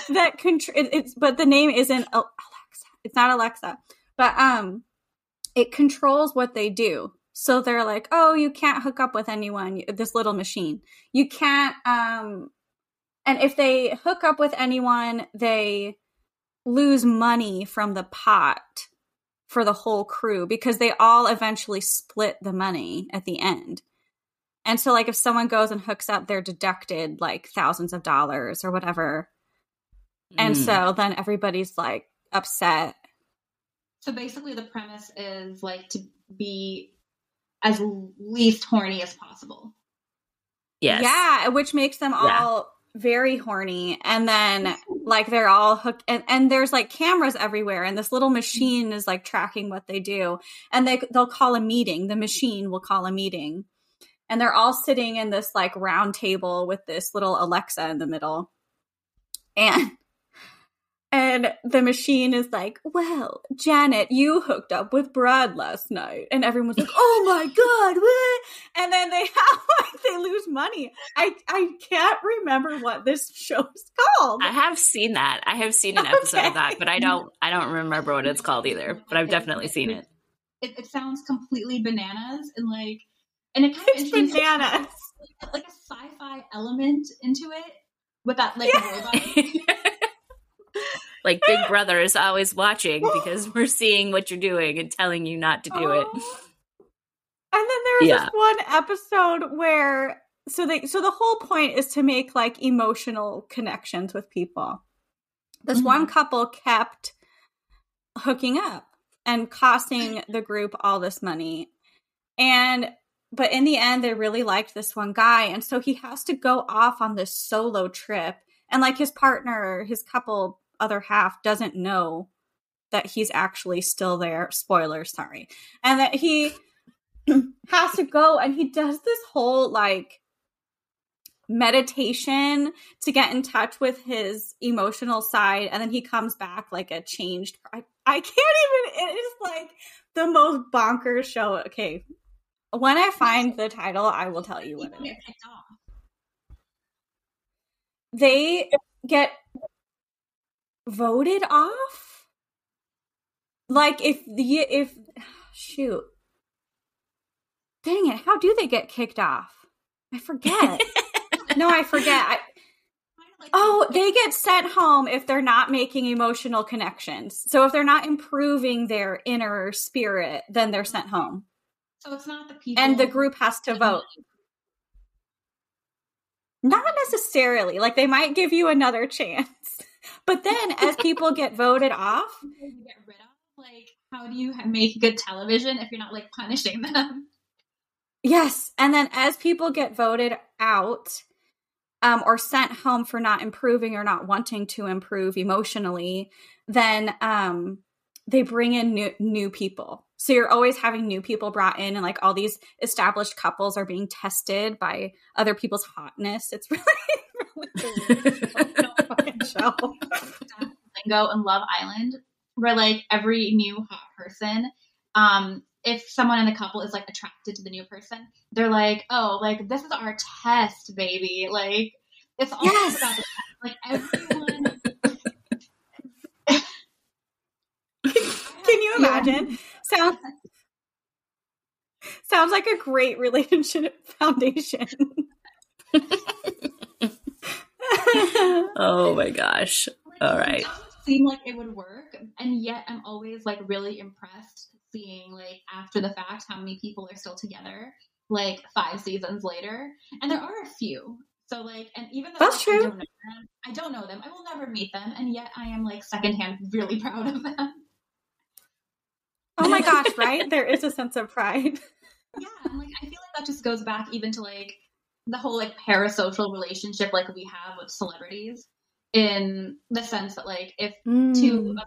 *laughs* that control. It, it's but the name isn't Alexa. It's not Alexa, but um, it controls what they do. So they're like, oh, you can't hook up with anyone. This little machine, you can't. Um, and if they hook up with anyone, they lose money from the pot for the whole crew because they all eventually split the money at the end. And so, like, if someone goes and hooks up, they're deducted like thousands of dollars or whatever. Mm. And so then everybody's like upset.
So basically, the premise is like to be as least horny as possible.
Yes.
Yeah, which makes them yeah. all very horny and then like they're all hooked and, and there's like cameras everywhere and this little machine is like tracking what they do and they they'll call a meeting the machine will call a meeting and they're all sitting in this like round table with this little alexa in the middle and and the machine is like, well, Janet, you hooked up with Brad last night. And everyone's like, oh *laughs* my God, what? And then they *laughs* have like, they lose money. I, I can't remember what this show's called.
I have seen that. I have seen an episode okay. of that, but I don't, I don't remember what it's called either, but I've definitely seen it.
It, it sounds completely bananas and like, and it kind
of it's bananas.
Like, like a sci-fi element into it with that like yeah. robot. *laughs* *laughs*
like Big Brother is always watching because we're seeing what you're doing and telling you not to do oh. it. *gasps*
And then there was yeah. this one episode where so they so the whole point is to make like emotional connections with people. This mm-hmm. one couple kept hooking up and costing *gasps* the group all this money. And but in the end they really liked this one guy and so he has to go off on this solo trip and like his partner his couple other half doesn't know that he's actually still there. Spoilers, sorry. And that he *clears throat* has to go and he does this whole like meditation to get in touch with his emotional side and then he comes back like a changed I, I can't even it is like the most bonkers show okay when i find the title i will tell you what it is they get voted off? Like if the if shoot. Dang it, how do they get kicked off? I forget. *laughs* no, I forget. I, Oh, they get sent home if they're not making emotional connections. So if they're not improving their inner spirit, then they're sent home.
so it's not the people.
And the group has to vote. Not necessarily. Like they might give you another chance. But then as people get voted off, *laughs*
get rid of. Like, how do you make good television if you're not like punishing them? *laughs*
yes, and then as people get voted out um, or sent home for not improving or not wanting to improve emotionally, then um, they bring in new new people. So you're always having new people brought in, and like all these established couples are being tested by other people's hotness. It's really, *laughs* really weird fucking *laughs* show.
Lingo and Love Island, where like every new hot person, um, if someone in the couple is like attracted to the new person, they're like, "Oh, like this is our test, baby." Like it's all
Yes.
about the test. Like everyone. *laughs* *laughs*
Can you imagine? Sounds sounds like a great relationship foundation.
Oh my gosh.
Like,
All
it seem like it would work, and yet I'm always like really impressed seeing like after the fact how many people are still together, like five seasons later, and there are a few. So like, and even though
That's
like, I
true.
don't know them, I don't know them. I will never meet them, and yet I am like secondhand really *laughs* proud of them.
oh my gosh, right? There is a sense of pride. *laughs*
yeah, and like I feel like that just goes back even to like the whole like parasocial relationship like we have with celebrities in the sense that like if
Mm.
two of my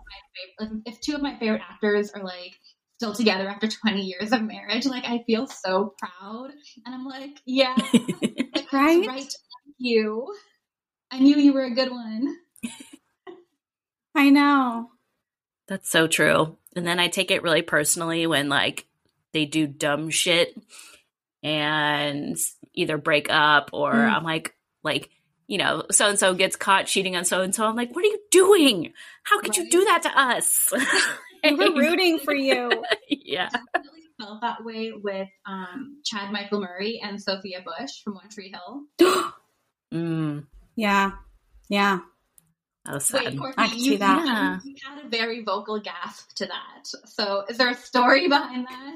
favorite, if two of my favorite actors are like still together after 20 years of marriage, like I feel so proud, and I'm like, yeah, *laughs* like,
Right?
was right you. I knew you were a good one.
I know.
That's so true. And then I take it really personally when like they do dumb shit and either break up or
Mm.
I'm like like you know, so and so gets caught cheating on so and so. I'm like, what are you doing? How could you do that to us?
We *laughs* were rooting for you. *laughs*
yeah.
Felt that way with um, Chad Michael Murray and Sophia Bush from One Tree Hill. *gasps*
Mm,
yeah. Yeah.
that was
Wait,
sad.
Courtney,
I can
you,
see that.
You had, you had a very vocal gasp to that. So, is there a story behind that?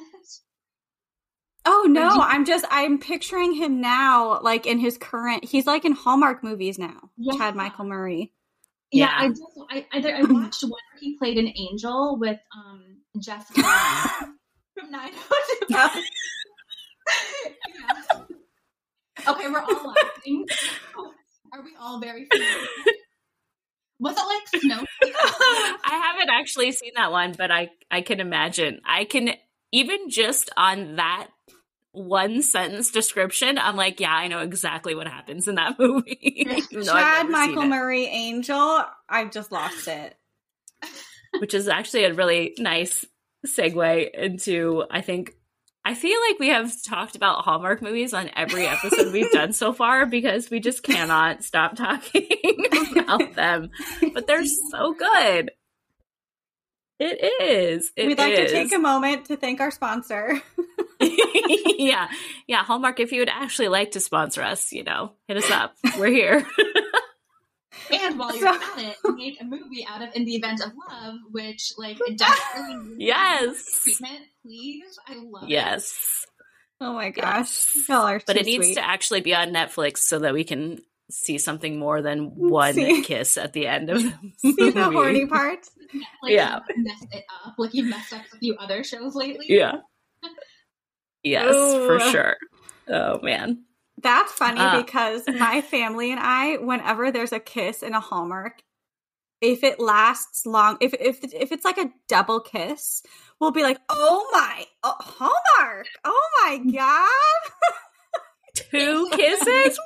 Oh no,
you-
I'm just I'm picturing him now, like in his current. He's like in Hallmark movies now.
Yeah.
Chad Michael Murray.
Yeah,
Yeah.
I just I, I, I watched one where he played an angel with um Jessica *laughs* from Nine *laughs* yeah. Okay, we're all laughing. *laughs* Are we all very familiar? Was it like snow?
I haven't actually seen that one, but I I can imagine. I can even just on that one sentence description, I'm like, yeah, I know exactly what happens in that *laughs* movie. even though I've
Chad Michael. Murray Angel. I just lost it. *laughs*
which is actually a really nice segue into I think I feel like we have talked about Hallmark movies on every episode we've done so far *laughs* because we just cannot stop talking about them. But they're so good. It is. It
We'd like
is.
to take a moment to thank our sponsor. *laughs*
yeah. Yeah. Hallmark, if you would actually like to sponsor us, you know, hit us up. We're here. *laughs*
And while you're
So-
at it, make a movie out of In the Event of Love, which like desperately needs *laughs*
yes.
treatment, please. I love it.
Yes.
Oh my gosh,
Yes.
y'all are
But
too
it needs
sweet.
to actually be on Netflix so that we can see something more than one
See-
kiss at the end of the
see the
movie.
horny parts.
Netflix
Yeah.
messed it up. Like you've messed up a few other shows lately.
Yeah. Yes, for sure. Oh man.
That's funny
Uh.
because *laughs* my family and I, whenever there's a kiss in a Hallmark, if it lasts long, if if if it's like a double kiss, we'll be like, "Oh my, oh, Hallmark! Oh my *laughs* god!"
Two *laughs* kisses?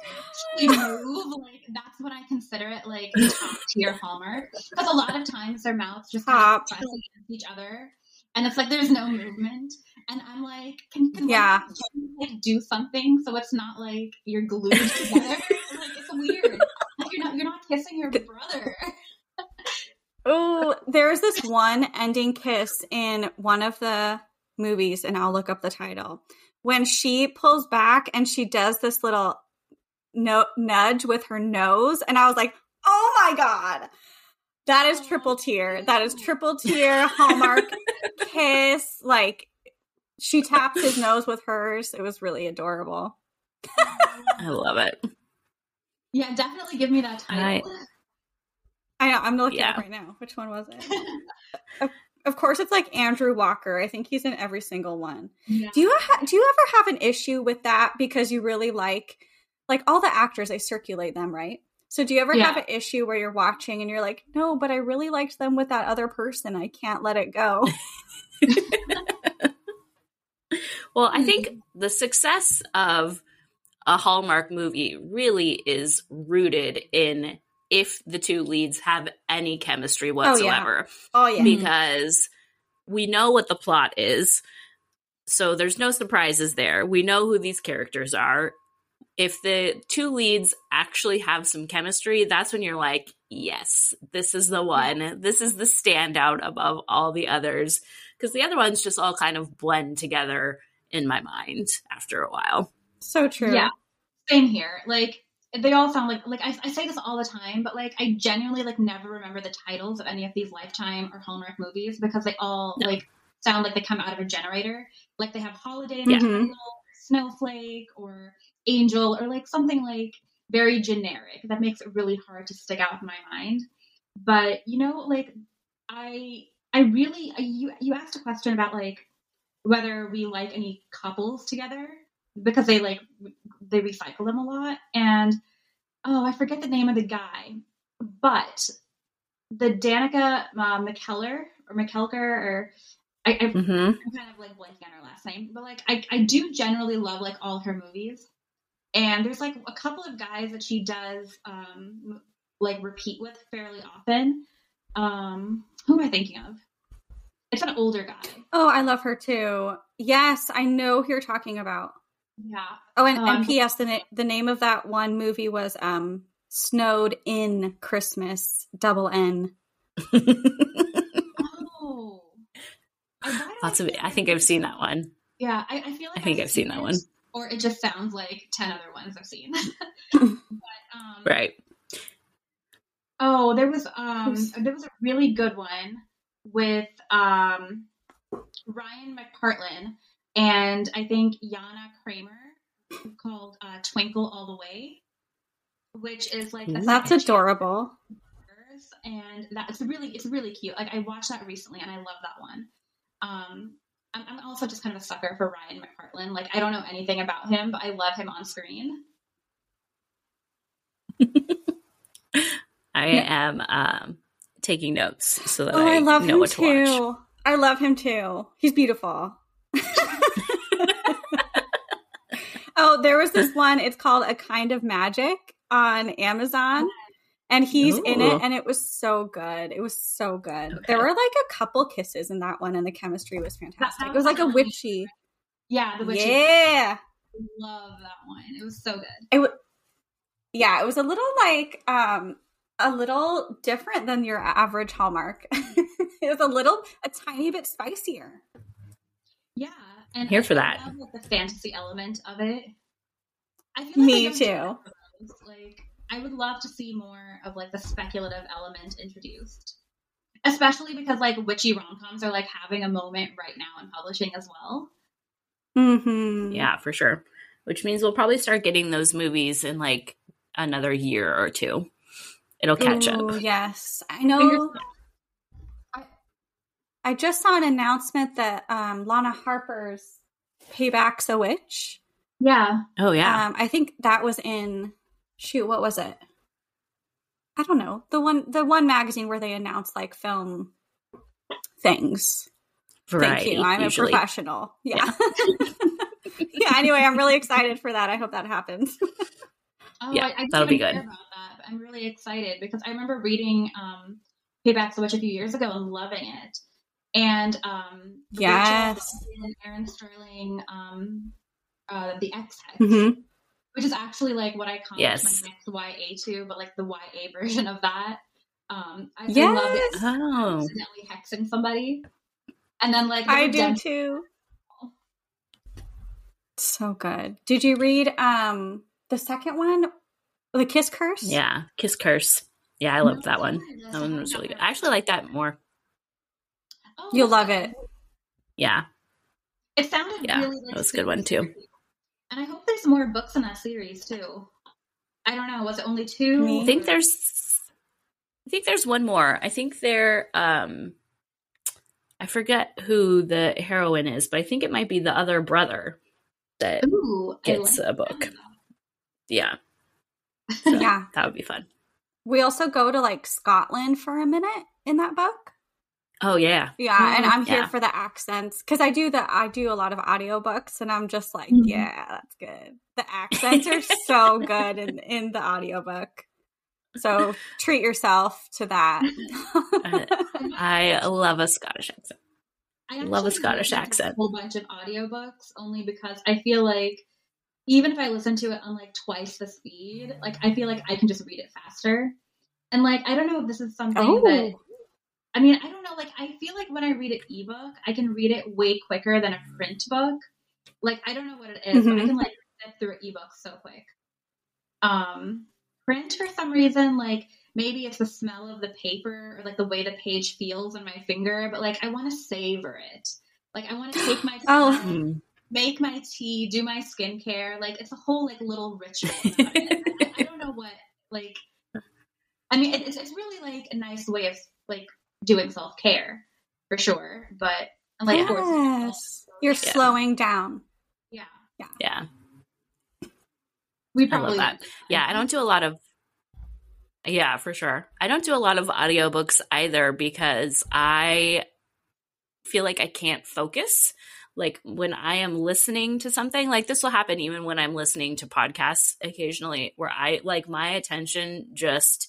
Move like that's what I consider it like top tier Hallmark because a lot of times their mouths just kind of press against each other and it's like there's no movement and I'm like can can
Yeah.
one of you, like do something so it's not like you're glued together *laughs* like it's weird like you're not you're not kissing your brother
Oh, *laughs* there's this one ending kiss in one of the movies, and I'll look up the title. When she pulls back and she does this little no nudge with her nose, and I was like, oh my god. That is triple tier. That is triple tier Hallmark *laughs* kiss. Like she taps his nose with hers. It was really adorable.
I love it.
Yeah, definitely give me that title.
I, I know. I'm looking yeah. right now. Which one was it? *laughs* of, of, course, it's like Andrew Walker. I think he's in every single one. Yeah. Do you ha- do you ever have an issue with that because you really like like all the actors? They circulate them, right? So do you ever yeah. have an issue where you're watching and you're like, no, but I really liked them with that other person. I can't let it go. *laughs*
well, I think *laughs* the success of a Hallmark movie really is rooted in if the two leads have any chemistry oh, whatsoever.
Oh, yeah. Oh, yeah.
Because we know what the plot is. So there's no surprises there. We know who these characters are if the two leads actually have some chemistry, that's when you're like, yes, this is the one. This is the standout above all the others. Because the other ones just all kind of blend together in my mind after a while.
So true.
Yeah. Same here. Like, they all sound like like I, I, say this all the time, but like I genuinely like never remember the titles of any of these Lifetime or Hallmark movies because they all no. like sound like they come out of a generator. Like they have holiday in the mm-hmm. title, snowflake, or angel or like something like very generic that makes it really hard to stick out in my mind but you know like i i really you you asked a question about like whether we like any couples together because they like they recycle them a lot and oh i forget the name of the guy but the danica uh, mckeller or mckelker or I, I, am mm-hmm. kind of like blanking on her last name, but like I, I do generally love like all her movies. And there's like a couple of guys that she does um, like repeat with fairly often. Um, who am I thinking of? It's an older guy.
Oh, I love her too. Yes, I know who you're talking about.
Yeah.
Oh, and, um, and P.S. The, na- the name of that one movie was um, Snowed-Inn Christmas, double N.
oh. *laughs*
Lots of. I think I've seen that one.
Yeah, I, I feel like
I think I've, I've seen that one
or it just sounds like 10 other ones I've seen. *laughs* but, um,
right.
Oh, there was um there was a really good one with um Ryan McPartlin and I think Yana Kramer called uh, Twinkle All the Way, which is like
that's adorable.
And that's really it's really cute. Like I watched that recently and I love that one. Um, I'm, I'm also just kind of a sucker for Ryan McPartlin. Like I don't know anything about him, but I love him on screen. *laughs*
I am um, taking notes so that oh, I, I love know him what to
too.
watch.
I love him too. He's beautiful. *laughs* *laughs* oh, there was this one. It's called A Kind of Magic on Amazon and he's Ooh. in it and it was so good. It was so good. Okay. there were like a couple kisses in that one and the chemistry was fantastic. it was like a witchy
yeah the witchy
yeah.
Love that one. It was so good.
It was yeah it was a little like um a little different than your average hallmark. *laughs* It was a little a tiny bit spicier.
Yeah and
here I for that.
love, the fantasy element of it.
I feel like me too.
like I would love to see more of like the speculative element introduced. Especially because like witchy rom coms are like having a moment right now in publishing as well.
Mm-hmm.
Yeah, for sure. Which means we'll probably start getting those movies in like another year or two. It'll catch Ooh,
up. Yes, I know. I, I just saw an announcement that um, Lana Harper's "Payback's a Witch."
Yeah.
Oh yeah.
Um, I think that was in shoot, what was it? I don't know. The one the one magazine where they announce like film things. Thank you. I'm usually. a professional. Yeah. Yeah. *laughs* yeah. Anyway, I'm really excited for that. I hope that happens. *laughs*
oh, yeah, I, I that'll be good. About that, I'm really excited because I remember reading um, Payback the Witch a few years ago and loving it. And um,
yes,
and Erin Sterling, um, uh, the X mm-hmm which is actually like what I call yes. my next YA to, but like the YA *laughs* version of that. Um, I, yes. Love it. Oh. Accidentally hexing somebody, and then like
I do too. *laughs* So good. Did you read um the second one? The Kiss Curse?
Yeah, Kiss Curse. Yeah, I loved that one. That one was really good. I actually like that more.
Oh,
You'll love it.
Yeah,
It sounded
Yeah,
really like
that was a good one, too.
Sweet. And I hope there's more books in that series too. I don't know. Was it only two?
I think there's I think there's one more. I think there um I forget who the heroine is, but I think it might be the other brother that
Ooh,
gets
like
a book.
that.
Yeah. *laughs* So
Yeah.
that would be fun.
We also go to like Scotland for a minute in that book.
Oh yeah.
Yeah, and I'm here
Yeah.
for the accents because I do the I do a lot of audiobooks and I'm just like,
Mhm.
yeah, that's good. The accents are so good in in the audiobook. So treat yourself to that. *laughs*
I *laughs* love a Scottish accent.
I
Love a Scottish accent.
A whole bunch of audiobooks only because I feel like even if I listen to it on like twice the speed, like I feel like I can just read it faster. And like I don't know if this is something that
oh,
I mean, I don't know, like I feel like when I read an ebook, I can read it way quicker than a print book. Like I don't know what it is, but I
Mhm.
can like get through an ebook so quick. Um print for some reason, like maybe it's the smell of the paper or like the way the page feels on my finger, but like I want to savor it. Like I want to take my *gasps*
Oh.
time, make my tea, do my skincare. Like it's a whole like little ritual. I, I don't know what like. I mean, it, it's it's really like a nice way of like doing self care for sure. But and, like of course,
yes, you're
Yeah.
slowing down.
yeah,
Yeah. Yeah.
We
I
probably
love that. Yeah, I don't do a lot of Yeah, for sure. I don't do a lot of audiobooks either because I feel like I can't focus. Like when I am listening to something, like this will happen even when I'm listening to podcasts occasionally where I like my attention just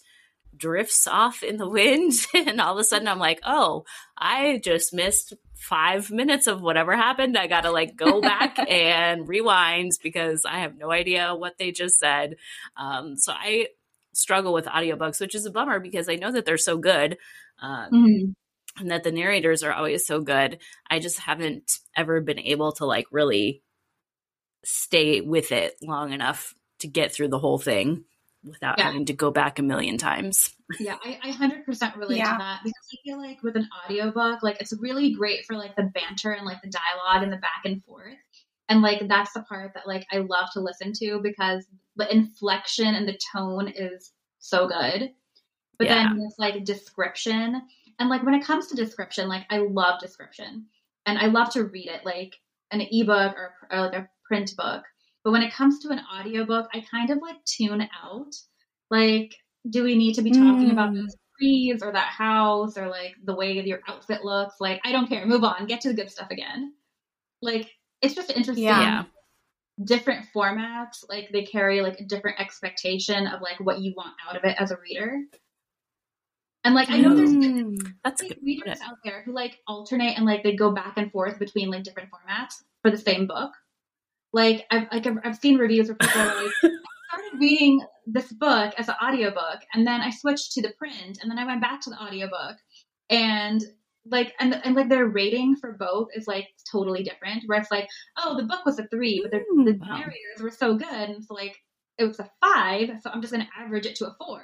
drifts off in the wind *laughs* and all of a sudden I'm like, "Oh, I just missed 5 minutes of whatever happened. I got to like go back *laughs* and rewind because I have no idea what they just said." Um so I struggle with audiobooks, which is a bummer because I know that they're so good. Um,
Mhm.
and that the narrators are always so good. I just haven't ever been able to like really stay with it long enough to get through the whole thing without
Yeah.
having to go back a million times.
Yeah, I, I 100% relate
Yeah.
to that because I feel like with an audiobook, like it's really great for like the banter and like the dialogue and the back and forth. And like that's the part that like I love to listen to because the inflection and the tone is so good. But
Yeah.
then there's like description. And like when it comes to description, like I love description and I love to read it like an ebook or, or like a print book. But when it comes to an audiobook, I kind of like tune out. Like, do we need to be talking about
Mm.
those trees or that house or like the way your outfit looks? Like, I don't care. Move on. Get to the good stuff again. Like, it's just interesting.
Yeah.
Yeah.
Different formats, like they carry like a different expectation of like what you want out of it as a reader. And like I know there's
Mm.
That's
like,
good.
readers out there who like alternate and like they go back and forth between like different formats for the same book. Like I've like I've, I've seen reviews where people are like, *laughs* I started reading this book as an audiobook and then I switched to the print and then I went back to the audiobook and like and and like their rating for both is like totally different. Where it's like, oh, the book was a three, but the, hmm, the
Wow.
narrators were so good, and so like it was a five, so I'm just gonna average it to a four.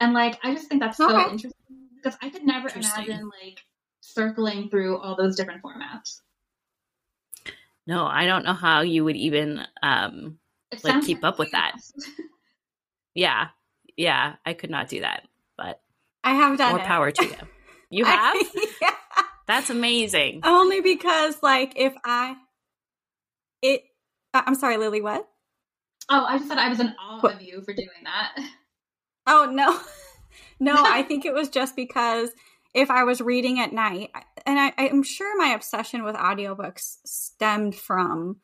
And like I just think that's so interesting because I could never imagine like circling through all those different formats.
No, I don't know how you would even um
It
Like, keep up with that. *laughs* yeah. Yeah, I could not do that. But
I have done
more
it.
power to you. You *laughs*
I-
have? *laughs*
yeah.
That's amazing.
Only because, like, if I, it, I- I'm sorry, Lillie. What?
oh, I just said I was in awe
What?
of you for doing that.
Oh no, no. I think it was just because if I was reading at night, and I, I'm sure my obsession with audiobooks stemmed from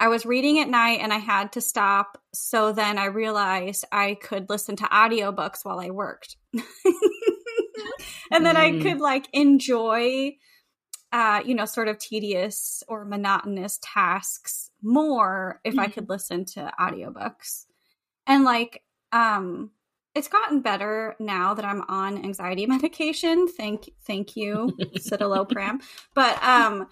I was reading at night and I had to stop. So then I realized I could listen to audiobooks while I worked. *laughs* and then I
Mm.
could like enjoy uh, you know, sort of tedious or monotonous tasks more if I
Mhm.
could listen to audiobooks. And like, um, it's gotten better now that I'm on anxiety *laughs* medication. Thank, thank you, citalopram. *laughs* But um,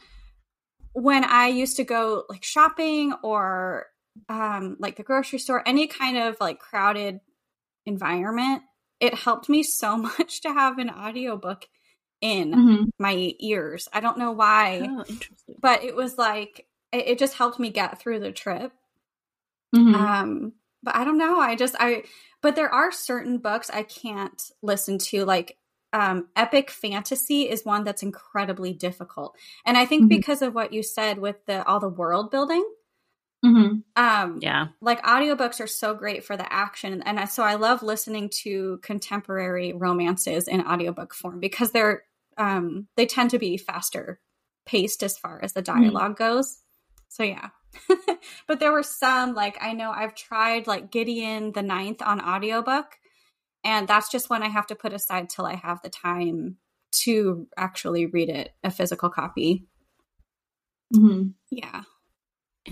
when I used to go like shopping or um, like the grocery store, any kind of like crowded environment, it helped me so *laughs* much to have an audiobook in mm-hmm. my ears. I don't know why, oh, but it was like it, it, just helped me get through the trip. Mm-hmm. Um, but I don't know. I just I but there are certain books I can't listen to like um, epic fantasy is one that's incredibly difficult, and I think mm-hmm. because of what you said with the all the world building,
Mm-hmm. Um, yeah.
Like audiobooks are so great for the action. And I, so I love listening to contemporary romances in audiobook form because they're, um, they tend to be faster paced as far as the dialog mm-hmm. goes. So yeah. *laughs* but there were some, like, I know I've tried like Gideon the Ninth on audiobook. And that's just one I have to put aside till I have the time to actually read it, a physical copy.
Mm-hmm.
Yeah.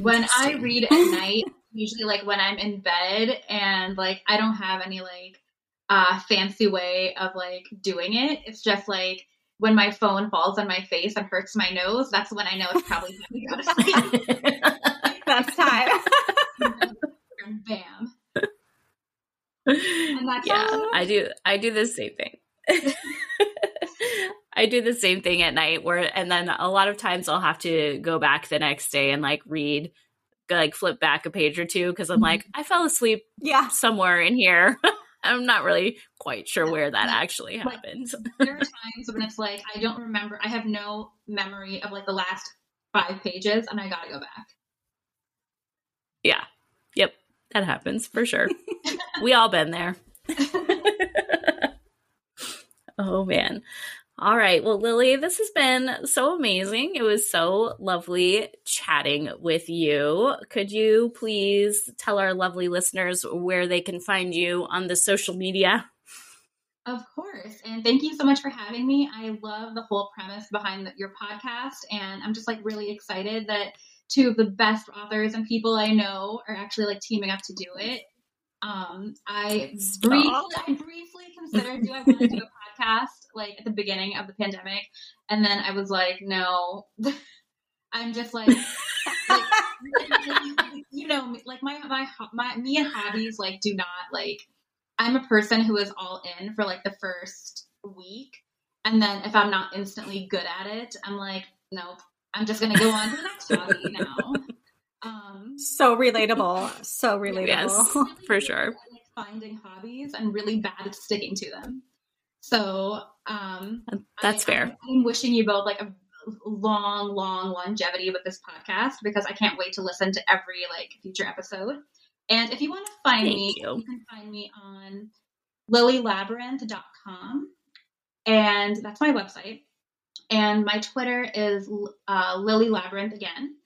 When I read at *laughs* night, usually like when I'm in bed and like I don't have any like uh fancy way of like doing it. It's just like when my phone falls on my face and hurts my nose, that's when I know it's probably time to go to sleep.
that's time.
bam.
And that's yeah, I do I do the same thing. *laughs* I do the same thing at night where and then a lot of times I'll have to go back the next day and like read like flip back a page or two because I'm like mm-hmm. I fell asleep
yeah
somewhere in here. *laughs* I'm not really quite sure where that actually happens.
there are times when it's like I don't remember I have no memory of like the last 5 pages and I got to go back.
Yeah. Yep. That happens for sure. *laughs* we all been there. *laughs* *laughs* oh man. All right. Well, Lillie, this has been so amazing. It was so lovely chatting with you. Could you please tell our lovely listeners where they can find you on the social media?
Of course. And thank you so much for having me. I love the whole premise behind the, your podcast. And I'm just like really excited that two of the best authors and people I know are actually like teaming up to do it. Um, I briefly, I briefly considered do I want to do a podcast *laughs* like at the beginning of the pandemic, and then I was like, no, *laughs* I'm just like, like you know, like my my my me and hobbies like do not like. I'm a person who is all in for like the first week, and then if I'm not instantly good at it, I'm like, nope, I'm just gonna go on to the next hobby now.
Um, so relatable. So *laughs* relatable. Yes,
for sure.
Like finding hobbies and really bad at sticking to them. So um,
that's
I,
fair.
I'm, wishing you both like a long, long longevity with this podcast because I can't wait to listen to every like future episode. And if you want to find Thank me, you. you can find me on lillielabyrinth.com. And that's my website. And my Twitter is uh, Lillie Labyrinth again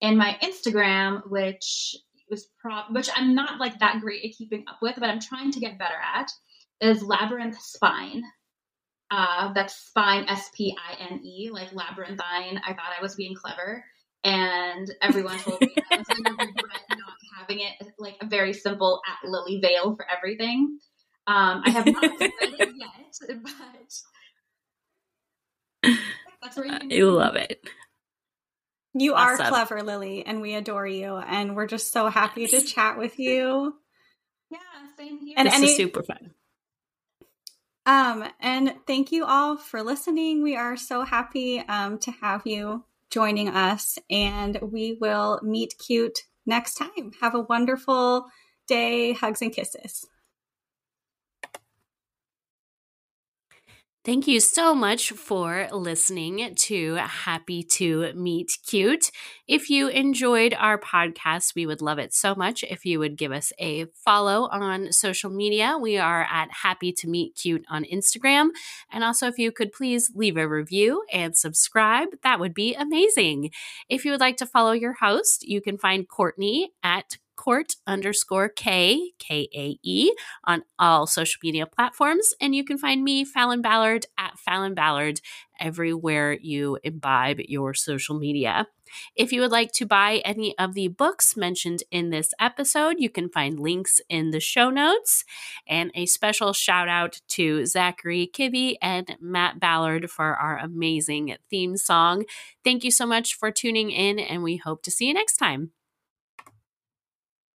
and my Instagram, which was pro, which I'm not like that great at keeping up with, but I'm trying to get better at, is Labyrinth Spine. Uh, that's spine, S P I N E, like labyrinthine. I thought I was being clever, and everyone told me I was going to regret not having it like a very simple at Lillie Vale for everything. Um, I have not *laughs* read it yet, but that's where you,
you love it.
You awesome. are clever, Lillie, and we adore you. And we're just so happy to chat with you.
Yeah, same here.
And this any, is super fun.
Um, and thank you all for listening. We are so happy um, to have you joining us, and we will meet cute next time. Have a wonderful day. Hugs and kisses.
Thank you so much for listening to Happy to Meet Cute. If you enjoyed our podcast, we would love it so much if you would give us a follow on social media. We are at Happy to Meet Cute on Instagram. And also, if you could please leave a review and subscribe, that would be amazing. If you would like to follow your host, you can find Courtney at court underscore K, K A E, on all social media platforms. And you can find me, Falon Ballard, at Falon Ballard, everywhere you imbibe your social media. If you would like to buy any of the books mentioned in this episode, you can find links in the show notes. And a special shout out to Zachary Kibbe and Matt Ballard for our amazing theme song. Thank you so much for tuning in, and we hope to see you next time.